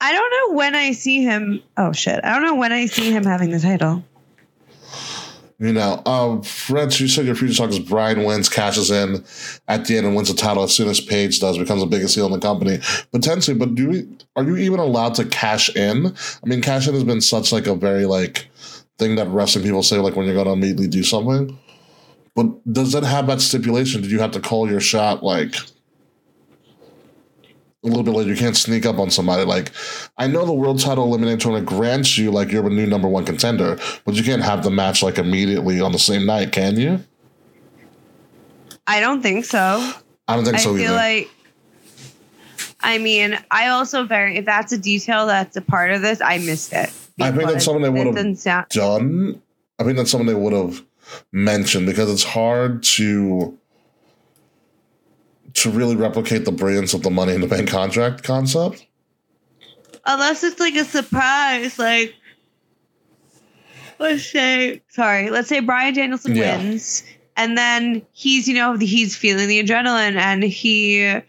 I don't know when I see him. Oh shit! I don't know when I see him having the title. You know, um, Fred, you said your future talk is Brian wins, cashes in at the end, and wins the title as soon as Page does, becomes the biggest heel in the company. Potentially, but do we, are you even allowed to cash in? I mean, cash in has been such like a very like thing that wrestling people say like when you're to immediately do something. But does that have that stipulation? Did you have to call your shot like a little bit later? You can't sneak up on somebody. Like I know the world title eliminator tournament grants you like you're a new number one contender, but you can't have the match like immediately on the same night, can you? I don't think so. I don't think I so feel either. like. I mean, I also very. If that's a detail that's a part of this, I missed it. I think that's something they would've sound- Done. I think that's something they would have mentioned because it's hard to to really replicate the brilliance of the money in the bank contract concept. unless it's like a surprise, like let's say sorry, let's say Bryan Danielson Yeah. wins, and then he's you know he's feeling the adrenaline and he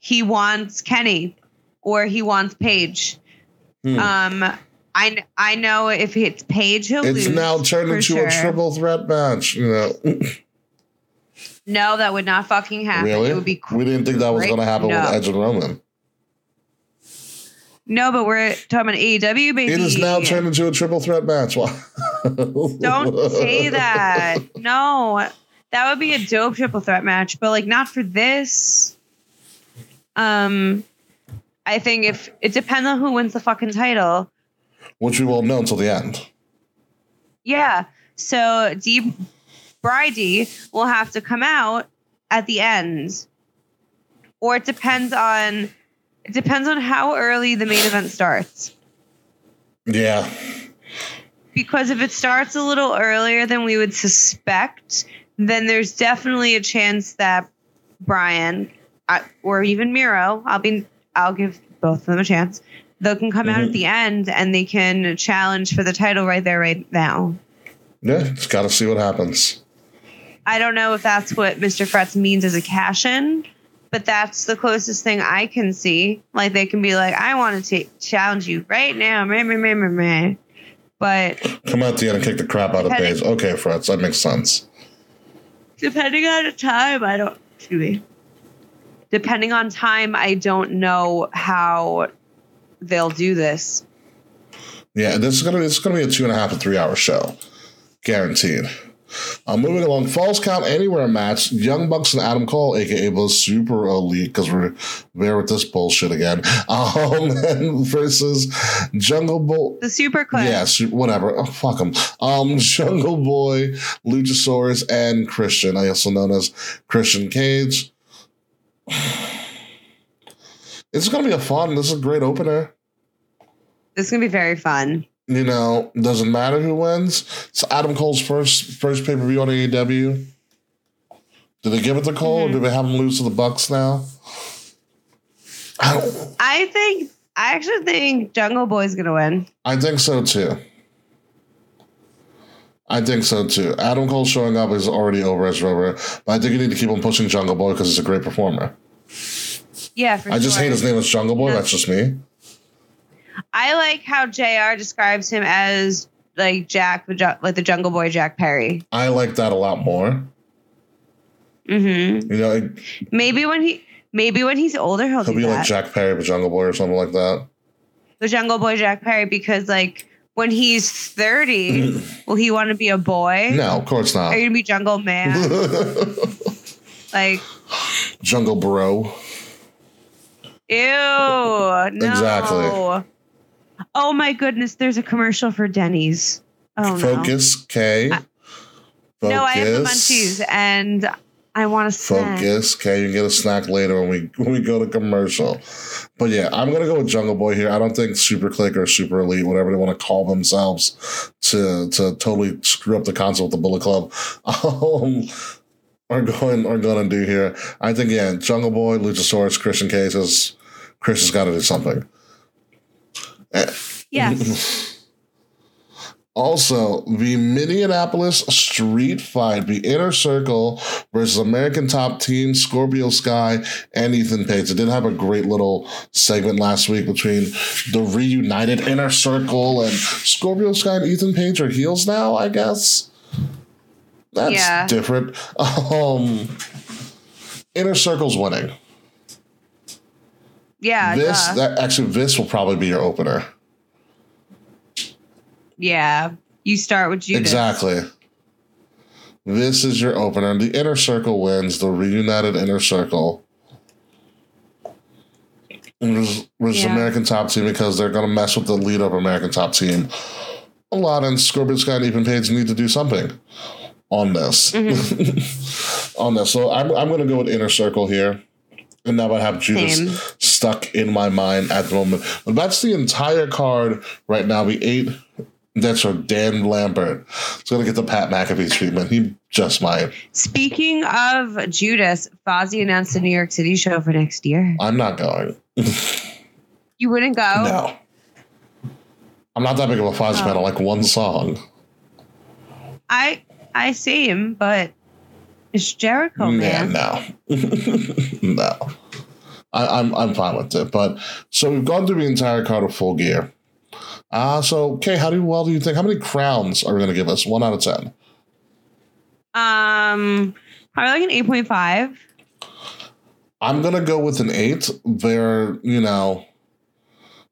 he wants Kenny or he wants Page. Hmm. Um, I I know if it's Page, he'll it's lose. now turned into sure. a triple threat match. You know, No, that would not fucking happen. really? It would be we didn't think that was going to happen No. with Edge and Roman. no, but we're talking about AEW, baby. It is now turned into a triple threat match. Don't say that. No, that would be a dope triple threat match, but like not for this. Um, I think if it depends on who wins the fucking title. Which we won't know until the end. Yeah. So D Bridie will have to come out at the end. Or it depends on it depends on how early the main event starts. Yeah. Because if it starts a little earlier than we would suspect, then there's definitely a chance that Brian uh, or even Miro, I'll be I'll give both of them a chance. They can come out Mhm. at the end and they can challenge for the title right there, right now. Yeah, just got to see what happens. I don't know if that's what Mr. Frets means as a cash in, but that's the closest thing I can see. Like they can be like, I want to challenge you right now. Meh, meh, meh, meh, meh. But come out the end and kick the crap out of Page. Okay, Frets, that makes sense. Depending on the time, I don't. Excuse me. Depending on time, I don't know how they'll do this. Yeah, this is gonna this is gonna be a two and a half to three hour show, guaranteed. Uh, moving along, Falls Count Anywhere match. Young Bucks and Adam Cole, aka the Super Elite, because we're there with this bullshit again. Um, versus Jungle Boy. The Super Kliq. Yeah, su- whatever. Oh, fuck them. Um, Jungle Boy, Luchasaurus, and Christian, also known as Christian Cage. It's gonna be a fun. This is a great opener. This is gonna be very fun. You know, doesn't matter who wins. It's Adam Cole's first first pay per view on AEW. Did they give it to Cole, mm-hmm. or do they have him lose to the Bucks now? I don't. I think. I actually think Jungle Boy's gonna win. I think so too. I think so too. Adam Cole showing up is already over as over, but I think you need to keep on pushing Jungle Boy because he's a great performer. Yeah, I just hate his name as Jungle Boy. That's just me. I like how Jr. describes him as like Jack, like the Jungle Boy Jack Perry. I like that a lot more. Mm-hmm. You know, maybe when he maybe when he's older he'll, he'll be that. like Jack Perry, the Jungle Boy or something like that. The Jungle Boy Jack Perry, because like when he's thirty, will he want to be a boy? No, of course not. Are you gonna be Jungle Man? like Jungle Bro. Ew. No. Exactly. Oh my goodness, there's a commercial for Denny's. Oh Focus, no. K. I, no, I have the munchies and I want to focus. Okay, you can get a snack later when we when we go to commercial. But yeah, I'm gonna go with Jungle Boy here. I don't think Super Kliq or Super Elite, whatever they want to call themselves, to to totally screw up the concept with the Bullet Club, um, are going are going to do here. I think yeah, Jungle Boy, Luchasaurus, Christian Cases, Chris has got to do something. Yes. Also, the Minneapolis Street Fight, the Inner Circle versus American Top Team, Scorpio Sky, and Ethan Page. It did have a great little segment last week between the reunited Inner Circle and Scorpio Sky and Ethan Page are heels now, I guess. That's yeah. different. Um, Inner Circle's winning. Yeah. This that actually this will probably be your opener. Yeah. You start with Judas. Exactly. This is your opener. The inner circle wins, the reunited inner circle. There's, there's yeah. American top team because they're going to mess with the lead of American top team a lot, and Scorpio Sky and Ethan Page need to do something on this. Mm-hmm. on this. So I'm, I'm going to go with inner circle here. And now I have Judas Same. Stuck in my mind at the moment. But that's the entire card right now. We ate that's from Dan Lambert. He's going to get the Pat McAfee treatment. He just might. Speaking of Judas, Fozzy announced the New York City show for next year. I'm not going. you wouldn't go? No. I'm not that big of a Fozzy oh. fan. I oh. like one song. I I see him, but it's Jericho, man. Yeah, no. no. I, I'm I'm fine with it. But so we've gone through the entire card of full gear. Uh, so, okay, how do well do you think? How many crowns are we going to give us? One out of ten. Um, probably like an eight point five. I'm gonna go with an eight. There, you know,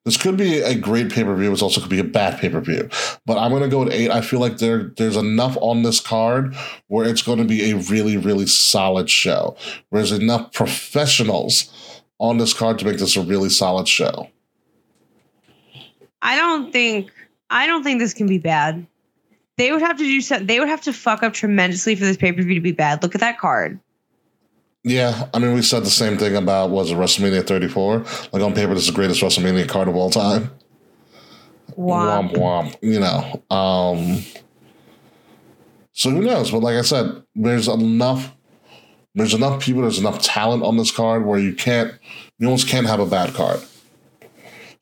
this could be a great pay per view. It also could be a bad pay per view. But I'm gonna go with eight. I feel like there there's enough on this card where it's going to be a really really solid show. Where There's enough professionals on this card to make this a really solid show. I don't think I don't think this can be bad. They would have to do something. They would have to fuck up tremendously for this pay per view to be bad. Look at that card. Yeah, I mean, we said the same thing about was it WrestleMania 34? Like on paper, this is the greatest WrestleMania card of all time. Womp womp. womp you know. Um, so who knows? But like I said, there's enough. There's enough people. There's enough talent on this card where you can't. You almost can't have a bad card.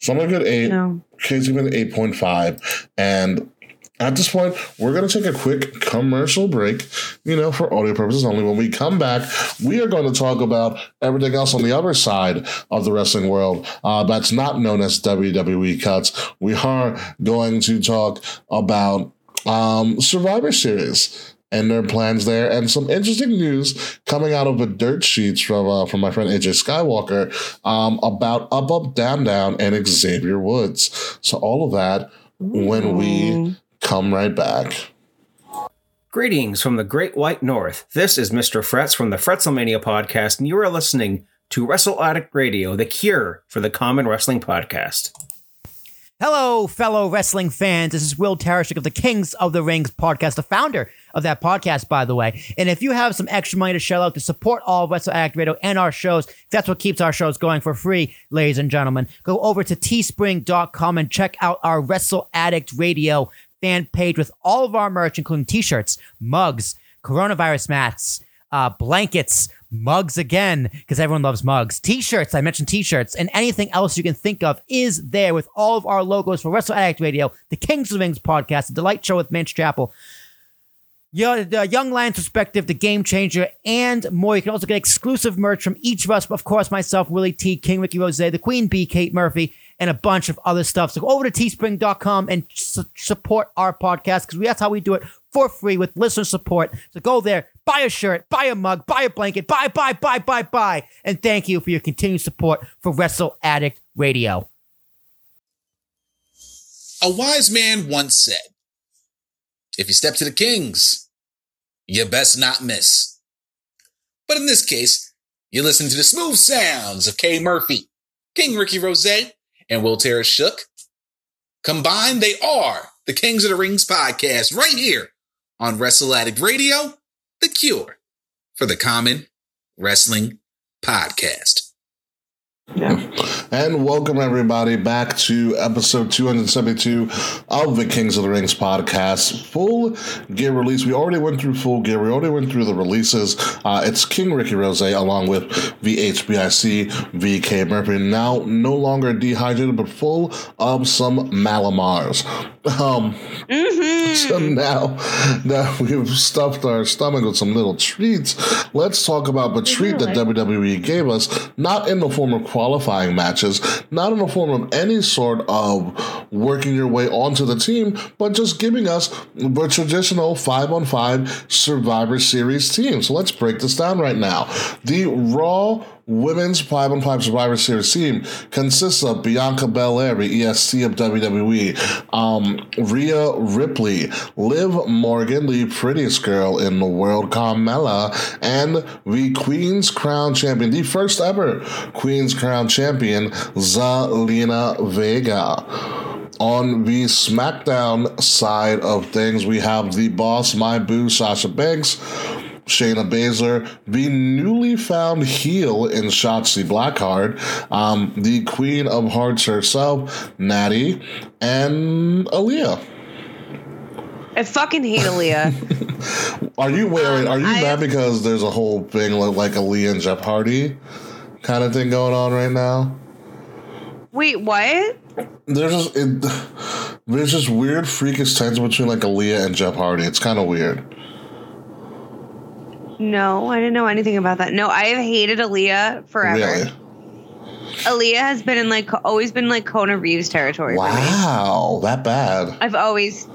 So I'm gonna get eight. No. Kids even eight point five, and at this point, we're going to take a quick commercial break, you know, for audio purposes only. When we come back, we are going to talk about everything else on the other side of the wrestling world uh, that's not known as WWE cuts. We are going to talk about um, Survivor Series and their plans there, and some interesting news coming out of the dirt sheets from uh, from my friend AJ Skywalker um, about Up Up Down Down and Xavier Woods. So all of that when we come right back. Greetings from the Great White North. This is Mr. Frets from the Fretzelmania podcast, and you are listening to Wrestle Addict Radio, the cure for the common wrestling podcast. Hello, fellow wrestling fans. This is Will Tarashik of the Kings of the Rings podcast, the founder of that podcast, by the way. And if you have some extra money to shell out to support all of Wrestle Addict Radio and our shows, that's what keeps our shows going for free, ladies and gentlemen. Go over to teespring.com and check out our Wrestle Addict Radio fan page with all of our merch, including t shirts, mugs, coronavirus masks, uh, blankets, mugs again, because everyone loves mugs, t shirts, I mentioned t shirts, and anything else you can think of is there with all of our logos for Wrestle Addict Radio, the Kings of Rings podcast, the Delight Show with Mitch Chappell. The Young Lions Perspective, the Game Changer, and more. You can also get exclusive merch from each of us. Of course, myself, Willie T, King Ricky Rose, the Queen Bee, Kate Murphy, and a bunch of other stuff. So go over to teespring.com and su- support our podcast because that's how we do it for free with listener support. So go there, buy a shirt, buy a mug, buy a blanket, buy, buy, buy, buy, buy. And thank you for your continued support for Wrestle Addict Radio. A wise man once said, if you step to the kings, you best not miss. But in this case, you listen to the smooth sounds of Kay Murphy, King Ricky Rose, and Will Tara Shook. Combined, they are the Kings of the Rings podcast right here on Wrestle Addict Radio, the cure for the common wrestling podcast. And welcome everybody back to episode 272 of the Kings of the Rings podcast. Full gear release. We already went through full gear. We already went through the releases. Uh, it's King Ricky Rose along with VHBIC, VK Murphy. Now no longer dehydrated, but full of some Mallomars. Um, So now that we've stuffed our stomach with some little treats, let's talk about the treat that WWE gave us, not in the form of qualifying matches, not in the form of any sort of working your way onto the team, but just giving us the traditional five on five Survivor Series team. So let's break this down right now. The Raw Women's 5 on 5 Survivor Series team consists of Bianca Belair, the EST of WWE, um, Rhea Ripley, Liv Morgan, the prettiest girl in the world, Carmella, and the Queen's Crown champion, the first ever Queen's Crown champion, Zelina Vega. On the SmackDown side of things, we have the boss, my boo, Sasha Banks, Shayna Baszler, the newly found heel in Shotzi Blackheart, um, the Queen of Hearts herself, Natty, and Aliyah. I fucking hate Aliyah. Are you wait, wait, Um, are you I- mad because there's a whole thing like, like Aliyah and Jeff Hardy kind of thing going on right now? Wait, what? There's just it, there's just weird freakish tension between like Aliyah and Jeff Hardy. It's kind of weird. No, I didn't know anything about that. No, I have hated Aliyah forever. Really? Aliyah has been in like always been like Kona Reeves territory. Wow, that bad. I've always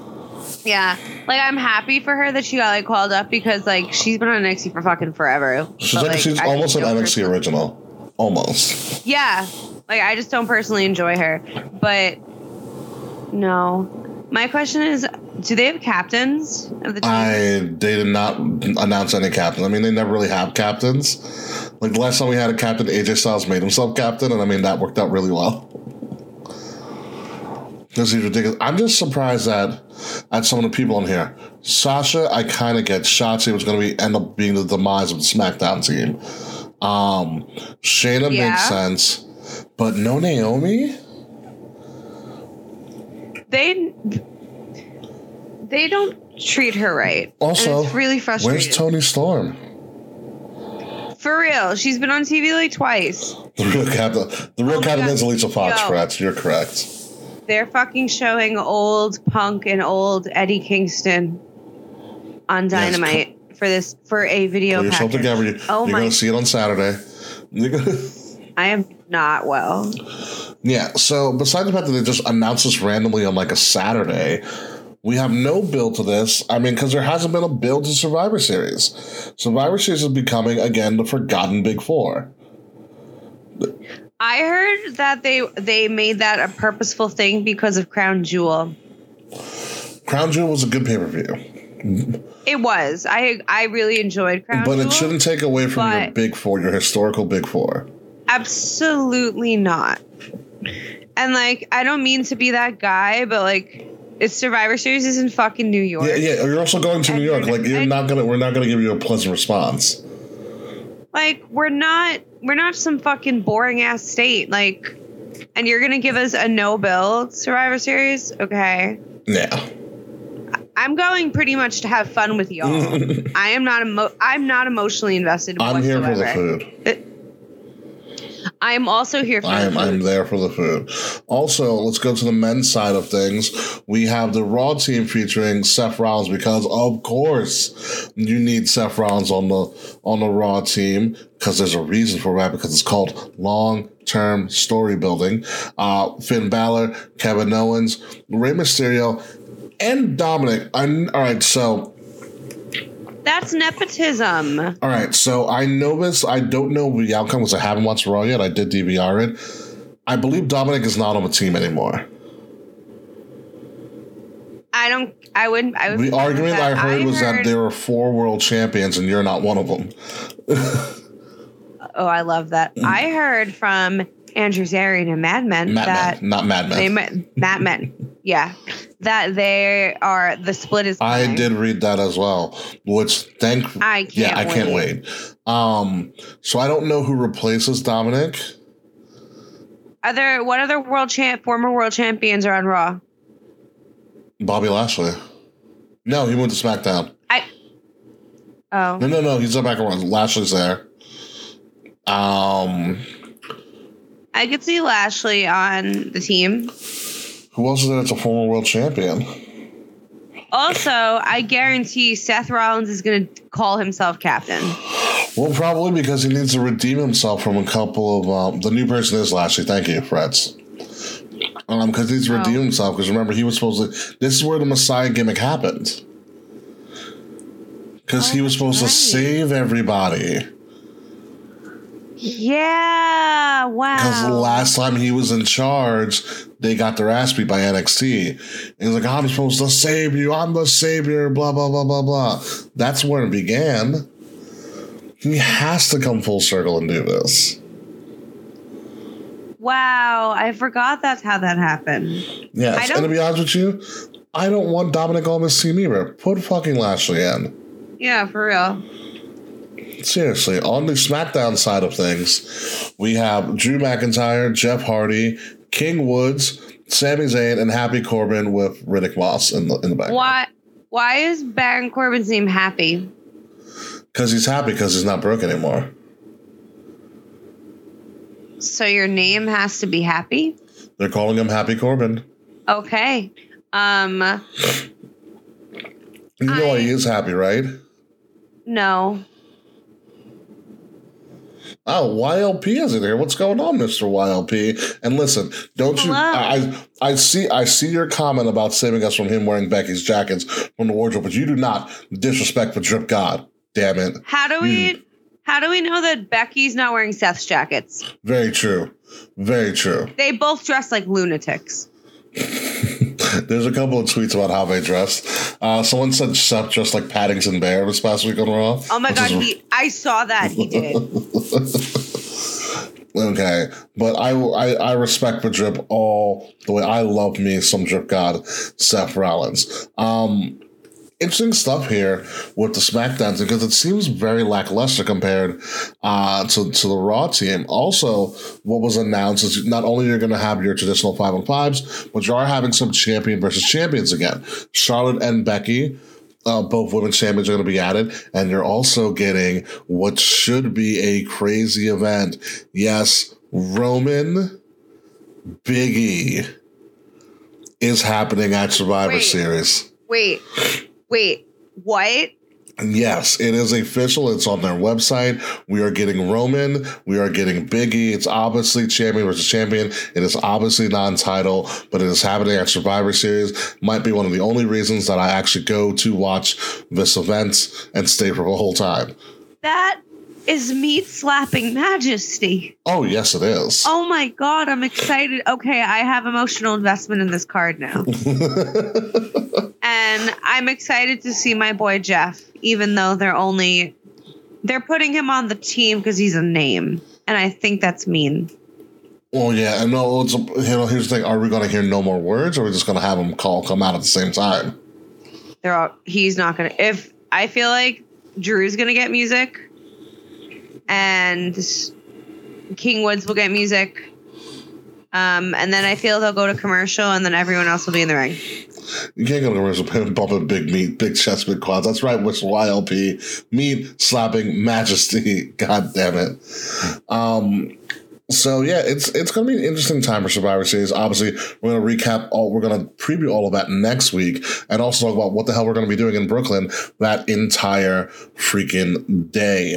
yeah. Like I'm happy for her that she got like called up because like she's been on NXT for fucking forever. She's But, like, she's I almost an NXT original, almost. Yeah. Like I just don't personally enjoy her. But no. My question is, do they have captains of the team? I they did not announce any captain. I mean, they never really have captains. Like the last time we had a captain, AJ Styles made himself captain, and I mean that worked out really well. This is ridiculous. I'm just surprised that at some of the people in here. Sasha, I kind of get. Shotzi was going to be end up being the demise of the SmackDown team. Um, Shayna Yeah. makes sense, but no Naomi. they they don't treat her right. Also, it's really frustrating. Where's Toni Storm? For real, she's been on TV like twice. The real captain. The real Oh captain is Alicia Fox. Yo. Correct. You're correct. they're fucking showing old Punk and old Eddie Kingston on Yes, Dynamite for this for a video Pull package. together. You, Oh you're my! going to see it on Saturday. You're gonna- I am not well. yeah. So besides the fact that they just announced this randomly on like a Saturday, we have no build to this. I mean, because there hasn't been a build to Survivor Series. Survivor Series is becoming again the forgotten Big Four. I heard that they they made that a purposeful thing because of Crown Jewel. Crown Jewel was a good pay per view, It was. I I really enjoyed Crown but Jewel. But it shouldn't take away from your Big Four, your historical Big Four. Absolutely not. And like, I don't mean to be that guy, but like, it's Survivor Series is in fucking New York. Yeah, yeah. You're also going to New York. Like you're not gonna. We're not gonna give you a pleasant response. Like, we're not we're not some fucking boring ass state. Like, and you're gonna give us a no build Survivor Series? Okay. Yeah. I'm going pretty much to have fun with y'all. I am not emo- I'm not emotionally invested I'm here whatsoever. for the food. I am also here for the I'm food. I'm there for the food. Also, let's go to the men's side of things. We have the Raw team featuring Seth Rollins because, of course, you need Seth Rollins on the on the Raw team because there's a reason for that because it's called long term story building. Uh, Finn Balor, Kevin Owens, Rey Mysterio, and Dominic. I'm, all right, so That's nepotism. All right, so I know this. I don't know the outcome because I haven't watched Raw yet. I did DVR it. I believe Dominic is not on the team anymore. I don't. I wouldn't. I would. The argument I heard was that there are four world champions and you're not one of them. Oh, I love that. Mm. I heard from Andrew Zarian and Mad Men Mad that Men, not Mad they Men. met Mad Men. Yeah, that they are the split is. I did read that as well, which thank I can't yeah, I can't wait. Um, so I don't know who replaces Dominic. Other what other world champ former world champions are on Raw? Bobby Lashley. No, he went to SmackDown. I. Oh, No, no, no. He's not back around. Lashley's there. Um, I could see Lashley on the team. Who else is there that's a former world champion? Also, I guarantee Seth Rollins is going to call himself captain. Well, probably because he needs to redeem himself from a couple of. Um, the new person is Lashley. Thank you, Freds. Um, because he's needs Oh. redeem himself. Because remember, he was supposed to. This is where the Messiah gimmick happened. Because he Oh, was supposed that's to save everybody. Yeah, wow. Because the last time he was in charge, they got their ass beat by NXT. He's like, I'm supposed to save you. I'm the savior. Blah, blah, blah, blah, blah. That's where it began. He has to come full circle and do this. Wow, I forgot that's how that happened. Yes. And to be honest with you, I don't want Dominic on this team either. Put fucking Lashley in. Yeah, for real. Seriously, on the SmackDown side of things, we have Drew McIntyre, Jeff Hardy, King Woods, Sami Zayn, and Happy Corbin with Riddick Moss in the in the back. Why? Why is Baron Corbin's name Happy? Because he's happy because he's not broke anymore. So your name has to be Happy. They're calling him Happy Corbin. Okay. Um. You know why I- he is happy, right? No. Ah, oh, YLP is in here. What's going on, Mister YLP? And listen, don't you? I I see I see your comment about saving us from him wearing Becky's jackets from the wardrobe, but you do not disrespect the drip god. Damn it! How do we? Hmm. How do we know that Becky's not wearing Seth's jackets? Very true. Very true. They both dress like lunatics. There's a couple of tweets about how they dressed. Uh, someone said Seth dressed like Paddington Bear this past week on Raw. Oh my god, is- he! I saw that he did. Okay, but I, I I respect the drip all the way. I love me some drip god Seth Rollins. Um, interesting stuff here with the SmackDown team because it seems very lackluster compared uh, to to the Raw team. Also, what was announced is not only you're going to have your traditional five on fives, but you are having some champion versus champions again. Charlotte and Becky uh, both women's champions are going to be added, and you're also getting what should be a crazy event. Yes, Roman, Biggie is happening at Survivor Wait. Series. Wait, wait, what? Yes, it is official. It's on their website. We are getting Roman. We are getting Biggie. It's obviously champion versus champion. It is obviously non-title, but it is happening at Survivor Series. Might be one of the only reasons that I actually go to watch this event and stay for the whole time. That is meat slapping majesty. Oh yes, it is. Oh my god, I'm excited. Okay, I have emotional investment in this card now. and I'm excited to see my boy Jeff, even though they're only they're putting him on the team because he's a name. And I think that's mean. Well, yeah, and no, it's, you know, here's the thing: Are we going to hear no more words, or are we just going to have them call come out at the same time? They're all he's not gonna if I feel like Drew's gonna get music and King Woods will get music. Um, and then I feel they'll go to commercial and then everyone else will be in the ring. You can't go to commercial pin bumping big meat, big chest, big quads. That's right, which YLP meat slapping majesty. God damn it. Um, so yeah, it's it's gonna be an interesting time for Survivor Series. Obviously, we're gonna recap all we're gonna preview all of that next week and also talk about what the hell we're gonna be doing in Brooklyn that entire freaking day.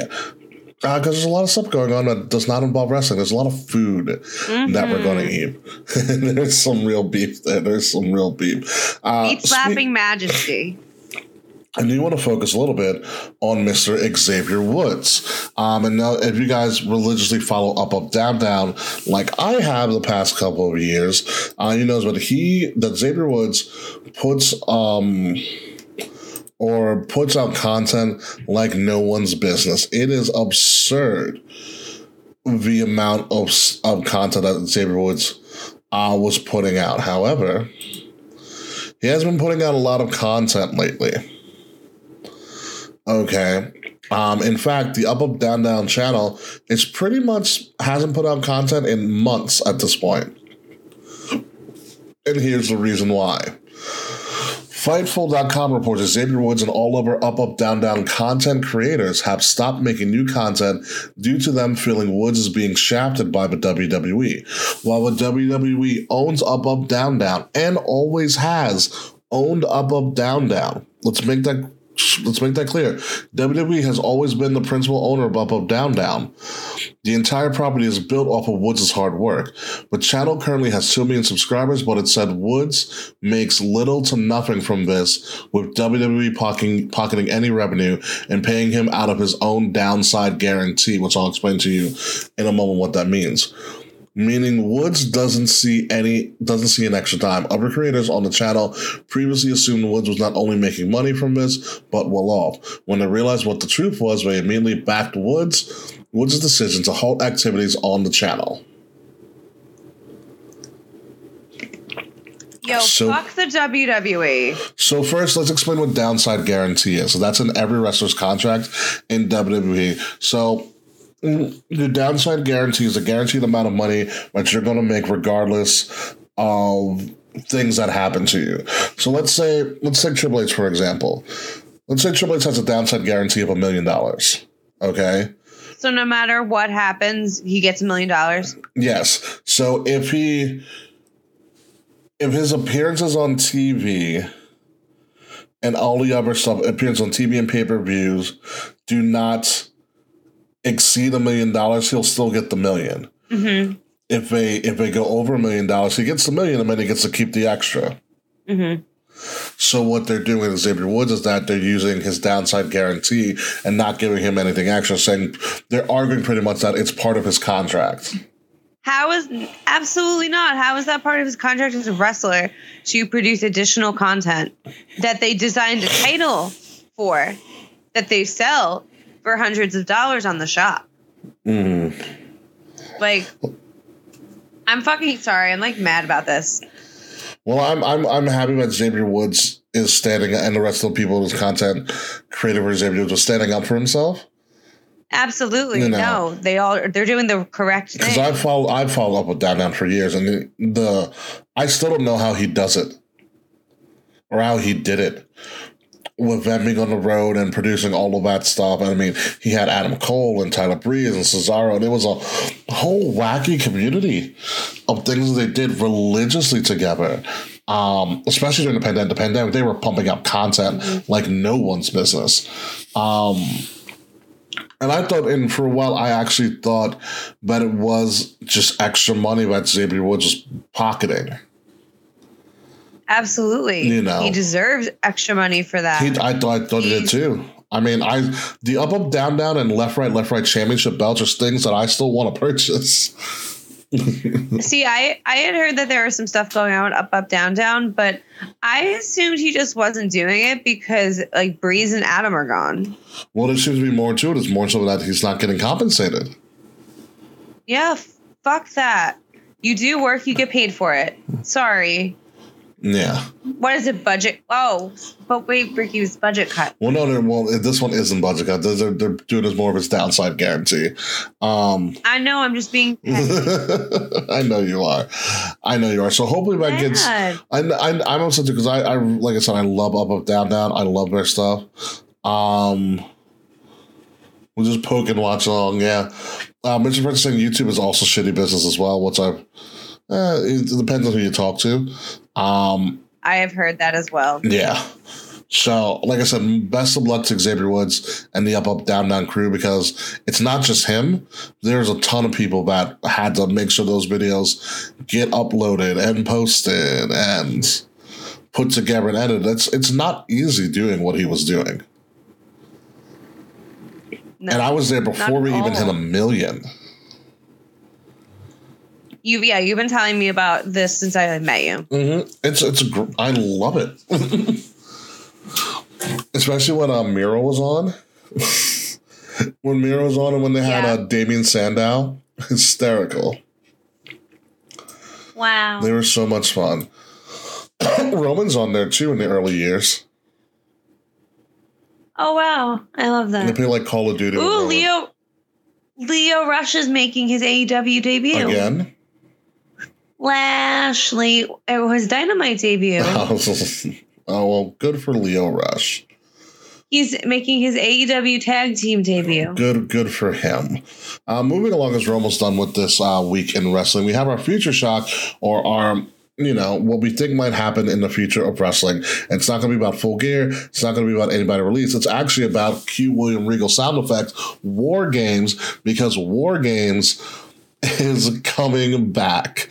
Because there's a lot of stuff going on that does not involve wrestling. There's a lot of food that we're going to eat. there's some real beef there. There's some real beef. Uh, speak- slapping majesty. I do want to focus a little bit on Mr. Xavier Woods. Um, and now, if you guys religiously follow Up, Up, Down, Down, like I have the past couple of years, uh, you know that he, that Xavier Woods puts, um, or puts out content like no one's business. It is absurd the amount of, of content that Xavier Woods uh, was putting out. However, he has been putting out a lot of content lately. Okay. Um, in fact, the Up Up Down Down channel is pretty much hasn't put out content in months at this point. And here's the reason why. Fightful.com reports that Xavier Woods and all over Up Up Down Down content creators have stopped making new content due to them feeling Woods is being shafted by the WWE. While the WWE owns Up Up Down Down and always has owned Up Up Down Down. Let's make that let's make that clear. WWE has always been the principal owner of Up Up Down Down. The entire property is built off of Woods' hard work. The channel currently has 2 million subscribers, but it said Woods makes little to nothing from this, with WWE pocketing, pocketing any revenue and paying him out of his own downside guarantee, which I'll explain to you in a moment what that means meaning Woods doesn't see any doesn't see an extra dime. Other creators on the channel previously assumed Woods was not only making money from this, but well off. When they realized what the truth was, they immediately backed Woods Woods' decision to halt activities on the channel. Yo, So- fuck the WWE. So first, let's explain what downside guarantee is. So that's in every wrestler's contract in WWE. So the downside guarantee is a guaranteed amount of money that you're going to make regardless of things that happen to you. So let's say let's take Triple H for example. Let's say Triple H has a downside guarantee of a million dollars. Okay. So no matter what happens, he gets a million dollars. Yes. So if he if his appearances on TV and all the other stuff appearance on TV and pay-per-views do not exceed a million dollars, he'll still get the 1000000 Mm-hmm. If they if they go over a million dollars, he gets the million and then he gets to keep the extra. Mm-hmm. So what they're doing with Xavier Woods is that they're using his downside guarantee and not giving him anything extra, saying they're arguing pretty much that it's part of his contract. How is absolutely not? How is that part of his contract as a wrestler to produce additional content that they designed a title for that they sell for hundreds of dollars on the shop? Mm. Like, I'm fucking sorry. I'm like mad about this. Well, I'm I'm I'm happy that Xavier Woods is standing and the rest of the people whose content created for Xavier Woods is standing up for himself. Absolutely You know. no. They all they're doing the correct Because. I've followed I've followed up with Down Down for years, and the, the I still don't know how he does it or how he did it with them being on the road and producing all of that stuff. And I mean, he had Adam Cole and Tyler Breeze and Cesaro, and it was a whole wacky community of things they did religiously together. Um, especially during the pandemic, the pandemic, they were pumping out content like no one's business. Um, and I thought, and for a while, I actually thought that it was just extra money that Xavier Woods was pocketing. Absolutely. You know. he deserves extra money for that. He, I thought, I thought he did too. I mean, I the up, up, down, down, and left, right, left, right championship belts are things that I still want to purchase. See, I I had heard that there was some stuff going on up, up, down, down, but I assumed he just wasn't doing it because like Breeze and Adam are gone. Well, there seems to be more to it. It's more so that he's not getting compensated. Yeah, fuck that. You do work, you get paid for it. Sorry. Yeah. What is it? Budget? Oh, but wait, Ricky's budget cut. Well, no, no. Well, this one isn't budget cut. They're, they're doing this more of its downside guarantee. Um, I know. I'm just being. I know you are. I know you are. So hopefully that gets. I, I I'm upset because I, I like I said I love up up down down. I love their stuff. Um, we'll just poke and watch along. Yeah. Uh, Mr. Prince saying YouTube is also shitty business as well. Which I. Eh, it depends on who you talk to. Um, I have heard that as well. Yeah. So, like I said, best of luck to Xavier Woods and the Up Up Down Down crew because it's not just him. There's a ton of people that had to make sure those videos get uploaded and posted and put together and edited. It's it's not easy doing what he was doing. No, and I was there before we even hit a million you yeah you've been telling me about this since I met you. Mm-hmm. It's it's gr- I love it, especially when uh, Miro was on. when Miro was on and when they had yeah. uh, Damien Sandow, hysterical. Wow, they were so much fun. Roman's on there too in the early years. Oh wow, I love that. They play like Call of Duty. Ooh, Lio. Lio Rush is making his AEW debut again. Lashley. It was Dynamite debut. oh, well, good for Lio Rush. He's making his AEW tag team debut. Good, good for him. Uh, moving along, as we're almost done with this uh, week in wrestling, we have our future shock or our you know, what we think might happen in the future of wrestling. It's not going to be about full gear. It's not going to be about anybody release. It's actually about Q William Regal sound effects, War Games, because War Games is coming back.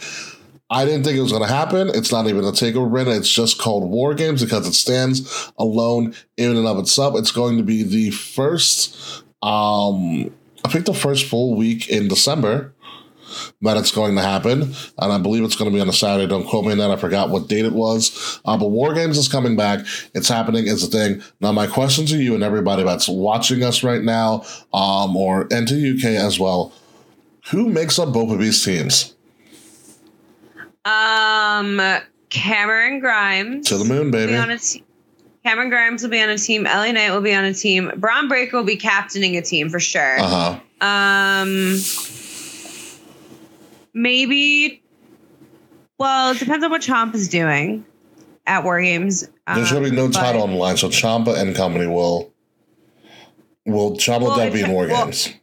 I didn't think it was going to happen. It's not even a takeover brand. It's just called War Games because it stands alone in and of itself. It's going to be the first, um, I think the first full week in December that it's going to happen. And I believe it's going to be on a Saturday. Don't quote me on that. I forgot what date it was. Uh, but War Games is coming back. It's happening. It's a thing. Now, my question to you and everybody that's watching us right now, um, or into to UK as well, who makes up both of these teams? Um, Cameron Grimes to the moon, baby. On a te- Cameron Grimes will be on a team. LA Knight will be on a team. Bron Breakker will be captaining a team for sure. Uh huh. Um, maybe. Well, it depends on what Chomp is doing at War Games. There's um, gonna be no title on the line, so Ciampa and company will will Ciampa well, be in War well, Games.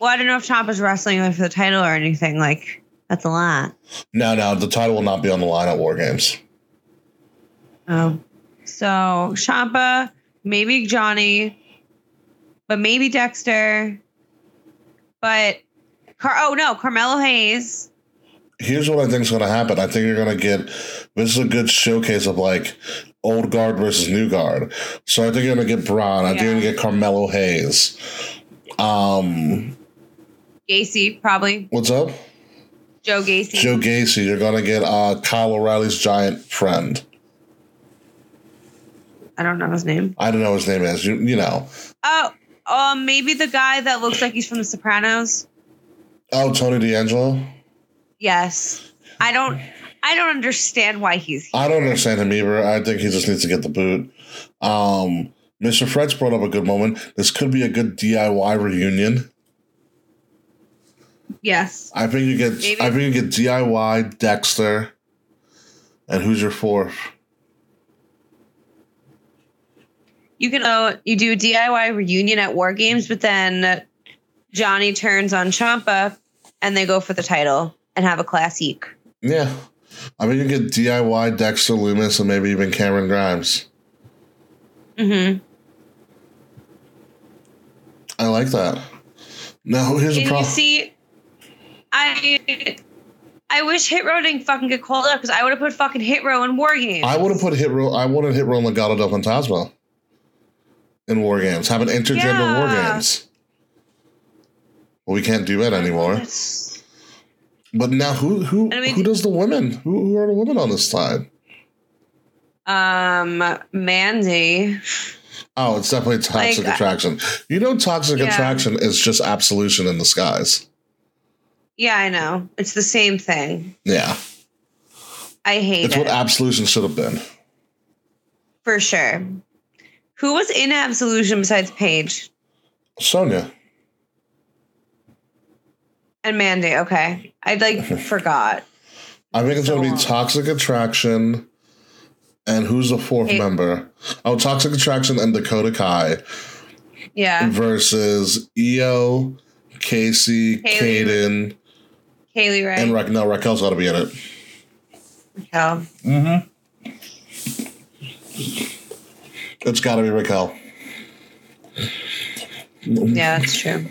Well, I don't know if Ciampa's wrestling for the title or anything like. That's a lot. No, no, the title will not be on the line at War Games. Oh. So Ciampa, maybe Johnny, but maybe Dexter. But Car oh no, Carmelo Hayes. Here's what I think is going to happen. I think you're going to get this is a good showcase of like old guard versus new guard. So I think you're going to get Bron. I think you're going to get Carmelo Hayes. Um, Gacy probably. What's up? Joe Gacy. Joe Gacy. You're gonna get uh, Kyle O'Reilly's giant friend. I don't know his name. I don't know his name is. You you know. Oh, um, maybe the guy that looks like he's from The Sopranos. Oh, Tony D'Angelo. Yes, I don't. I don't understand why he's. Here. I don't understand him either. I think he just needs to get the boot. Um, Mr. Fred's brought up a good moment. This could be a good DIY reunion. Yes. I think you get. Maybe. I think you get DIY Dexter, and who's your fourth? You can uh, you do a DIY reunion at War Games, but then Johnny turns on Ciampa, and they go for the title and have a classic. Yeah, I mean, you get DIY Dexter Lumis and maybe even Cameron Grimes. Mm-hmm. I like that. No, here's a you problem. see? I I wish Hit Row didn't fucking get called up because I would have put fucking Hit Row in War Games. I would have put Hit Row. I wanted Hit Row Legado del Fantasma in war games. Have an intergender war games. Well, we can't do that anymore. That's- But now, who who I mean- who does the women? Who, who are the women on this side? Um, Mandy. Oh, it's definitely toxic Like, attraction. You know, toxic Yeah. attraction is just absolution in disguise. Yeah, I know. It's the same thing. Yeah, I hate it's it what absolution should have been. for sure. Who was in Absolution besides Paige Sonya. and Mandy? Okay, I like forgot. I think it's going to So be toxic attraction. And who's the fourth Hey. member? Oh, toxic attraction and Dakota Kai. Yeah, versus Io, Kacy, Haley. Kayden, Kay Lee Ray. and Raquel. No, Raquel's got to be in it. Raquel. Mhm. It's got to be Raquel. Yeah, that's true.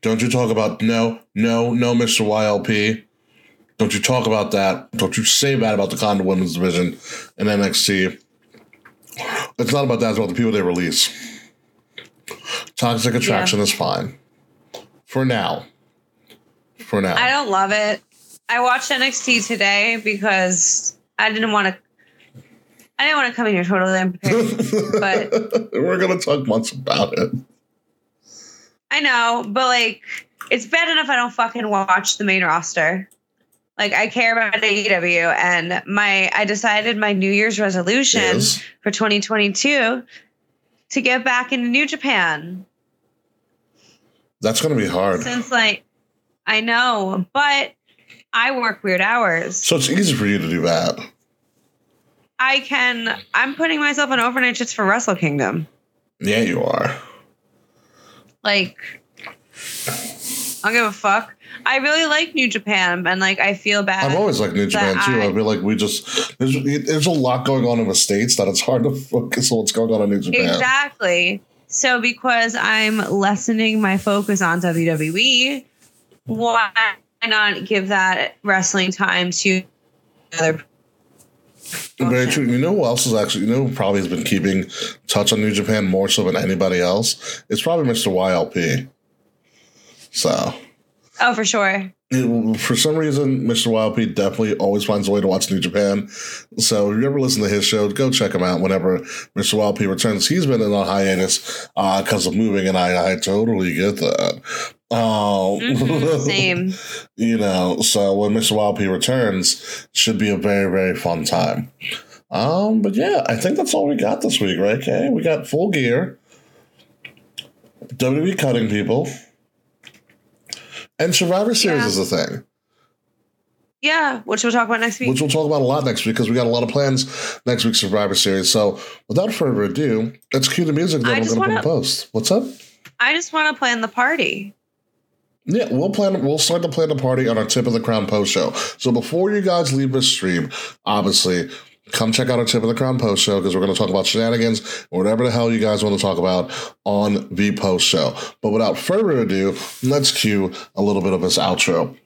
Don't you talk about no, no, no, Mr. YLP. Don't you talk about that. Don't you say bad about the Condor Women's Division in NXT. It's not about that. It's about the people they release. Toxic Attraction is fine for now. For now. I don't love it. I watched NXT today because I didn't want to. I didn't want to come in here totally unprepared. but We're gonna talk much about it. I know, but like, it's bad enough I don't fucking watch the main roster. Like, I care about AEW, and my I decided my New Year's resolution Is for 2022 to get back into New Japan. that's gonna be hard. Since like, I know, but I work weird hours. So it's easy for you to do that. I can. I'm putting myself on overnight shifts for Wrestle Kingdom. Yeah, you are. Like, I don't give a fuck. I really like New Japan, and like, I feel bad. I've always liked New Japan too. I- I feel like we just there's there's a lot going on in the states that it's hard to focus on what's going on in New Japan. Exactly. So because I'm lessening my focus on WWE, why not give that wrestling time to other Very true. You know who else is actually you know who probably has been keeping touch on New Japan more so than anybody else? It's probably Mr. YLP. So Oh, for sure. it- for some reason, Mr. YLP definitely always finds a way to watch New Japan. So if you ever listen to his show, go check him out whenever Mr. YLP returns. He's been in a hiatus uh, because of moving, and I, I totally get that. Um, Mhm, same. you know, so when Mr. YLP returns, should be a very, very fun time. Um, but yeah, I think that's all we got this week, right? Okay, we got full gear, WWE cutting people, and Survivor Series Yeah. is a thing, Yeah, which we'll talk about next week. which we'll talk about a lot next week because we got a lot of plans next week's Survivor Series. So without further ado, let's cue the music that I I'm going to put in wanna- post. What's up? I just want to plan the party. Yeah, we'll plan. We'll start to plan the party on our tip of the crown post show. So before you guys leave this stream, obviously, come check out our tip of the crown post show because we're going to talk about shenanigans or whatever the hell you guys want to talk about on the post show. But without further ado, let's cue a little bit of this outro.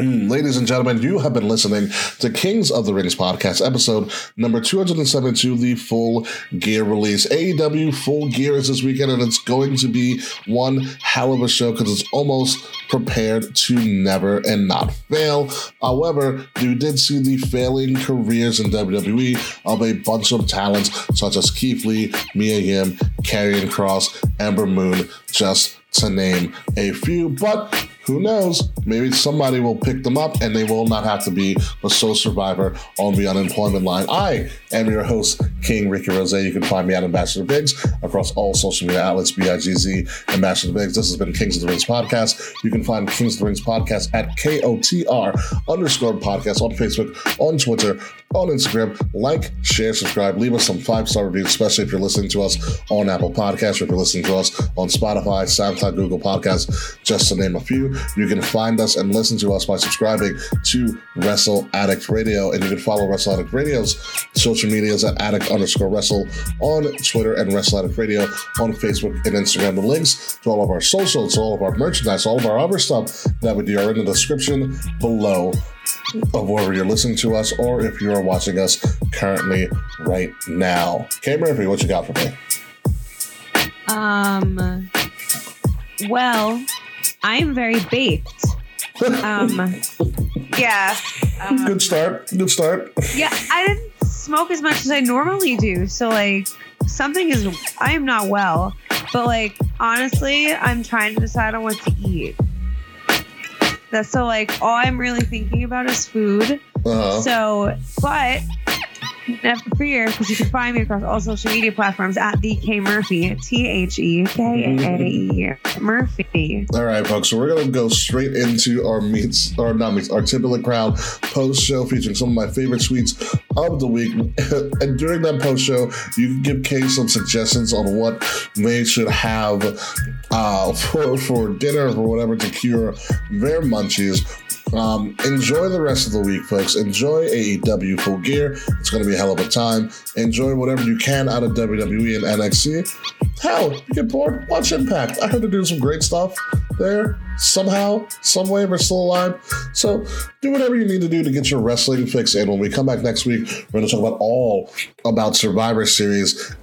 Mm, Ladies and gentlemen, you have been listening to Kings of the Rings podcast, episode number 272, the full gear release. AEW full gear is this weekend, and it's going to be one hell of a show because it's almost prepared to never and not fail. However, you did see the failing careers in WWE of a bunch of talents such as Keith Lee, Mia Yim, Karrion Kross, Ember Moon, just to name a few. But who knows? Maybe somebody will pick them up and they will not have to be the sole survivor on the unemployment line. I am your host, King Ricky Rose. You can find me at Ambassador Bigz across all social media outlets, B-I-G-Z, Ambassador Bigz. This has been Kings of the Rings podcast. You can find Kings of the Rings podcast at K-O-T-R underscore podcast on Facebook, on Twitter, on Instagram. Like, share, subscribe, leave us some five-star reviews, especially if you're listening to us on Apple Podcasts or if you're listening to us on Spotify, SoundCloud, Google Podcasts, just to name a few. You can find us and listen to us by subscribing to Wrestle Addict Radio, and you can follow Wrestle Addict Radio's social medias at Addict underscore Wrestle on Twitter and Wrestle Addict Radio on Facebook and Instagram. The links to all of our socials, to all of our merchandise, all of our other stuff that we do are in the description below of wherever you're listening to us or if you are watching us currently right now. Kay Murphy, what you got for me? Um. Well, I'm very baked. Um. Yeah. Um, Good start. Good start. yeah. I didn't smoke as much as I normally do, so like something is. I am not well, but like honestly, I'm trying to decide on what to eat. That's so like all I'm really thinking about is food. Uh-huh. So, but never fear because you can find me across all social media platforms at the Kae Murphy, T H E K A E Murphy. All right, folks. So we're gonna go straight into our meets, or not meats, our tip of the crown post show featuring some of my favorite sweets of the week. and during that post show, you can give Kay some suggestions on what they should have uh, for for dinner or whatever to cure their munchies. Um, enjoy the rest of the week, folks. Enjoy AEW Full Gear. It's going to be a hell of a time. Enjoy whatever you can out of WWE and NXT. Hell, you get bored, watch Impact. I heard they're doing some great stuff there. Somehow, some way, we're still alive. So do whatever you need to do to get your wrestling fix And When we come back next week, we're going to talk about all about Survivor Series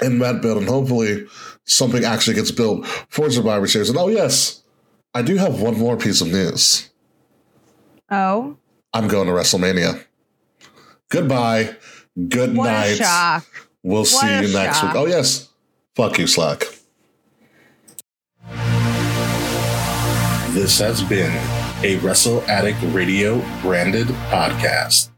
and that build, and hopefully something actually gets built for Survivor Series. And oh yes, I do have one more piece of news. Oh, I'm going to WrestleMania. Goodbye. Good what night. shock! We'll see a you next shock. week. Oh yes. Fuck you, Slack. This has been a Wrestle Addict Radio branded podcast.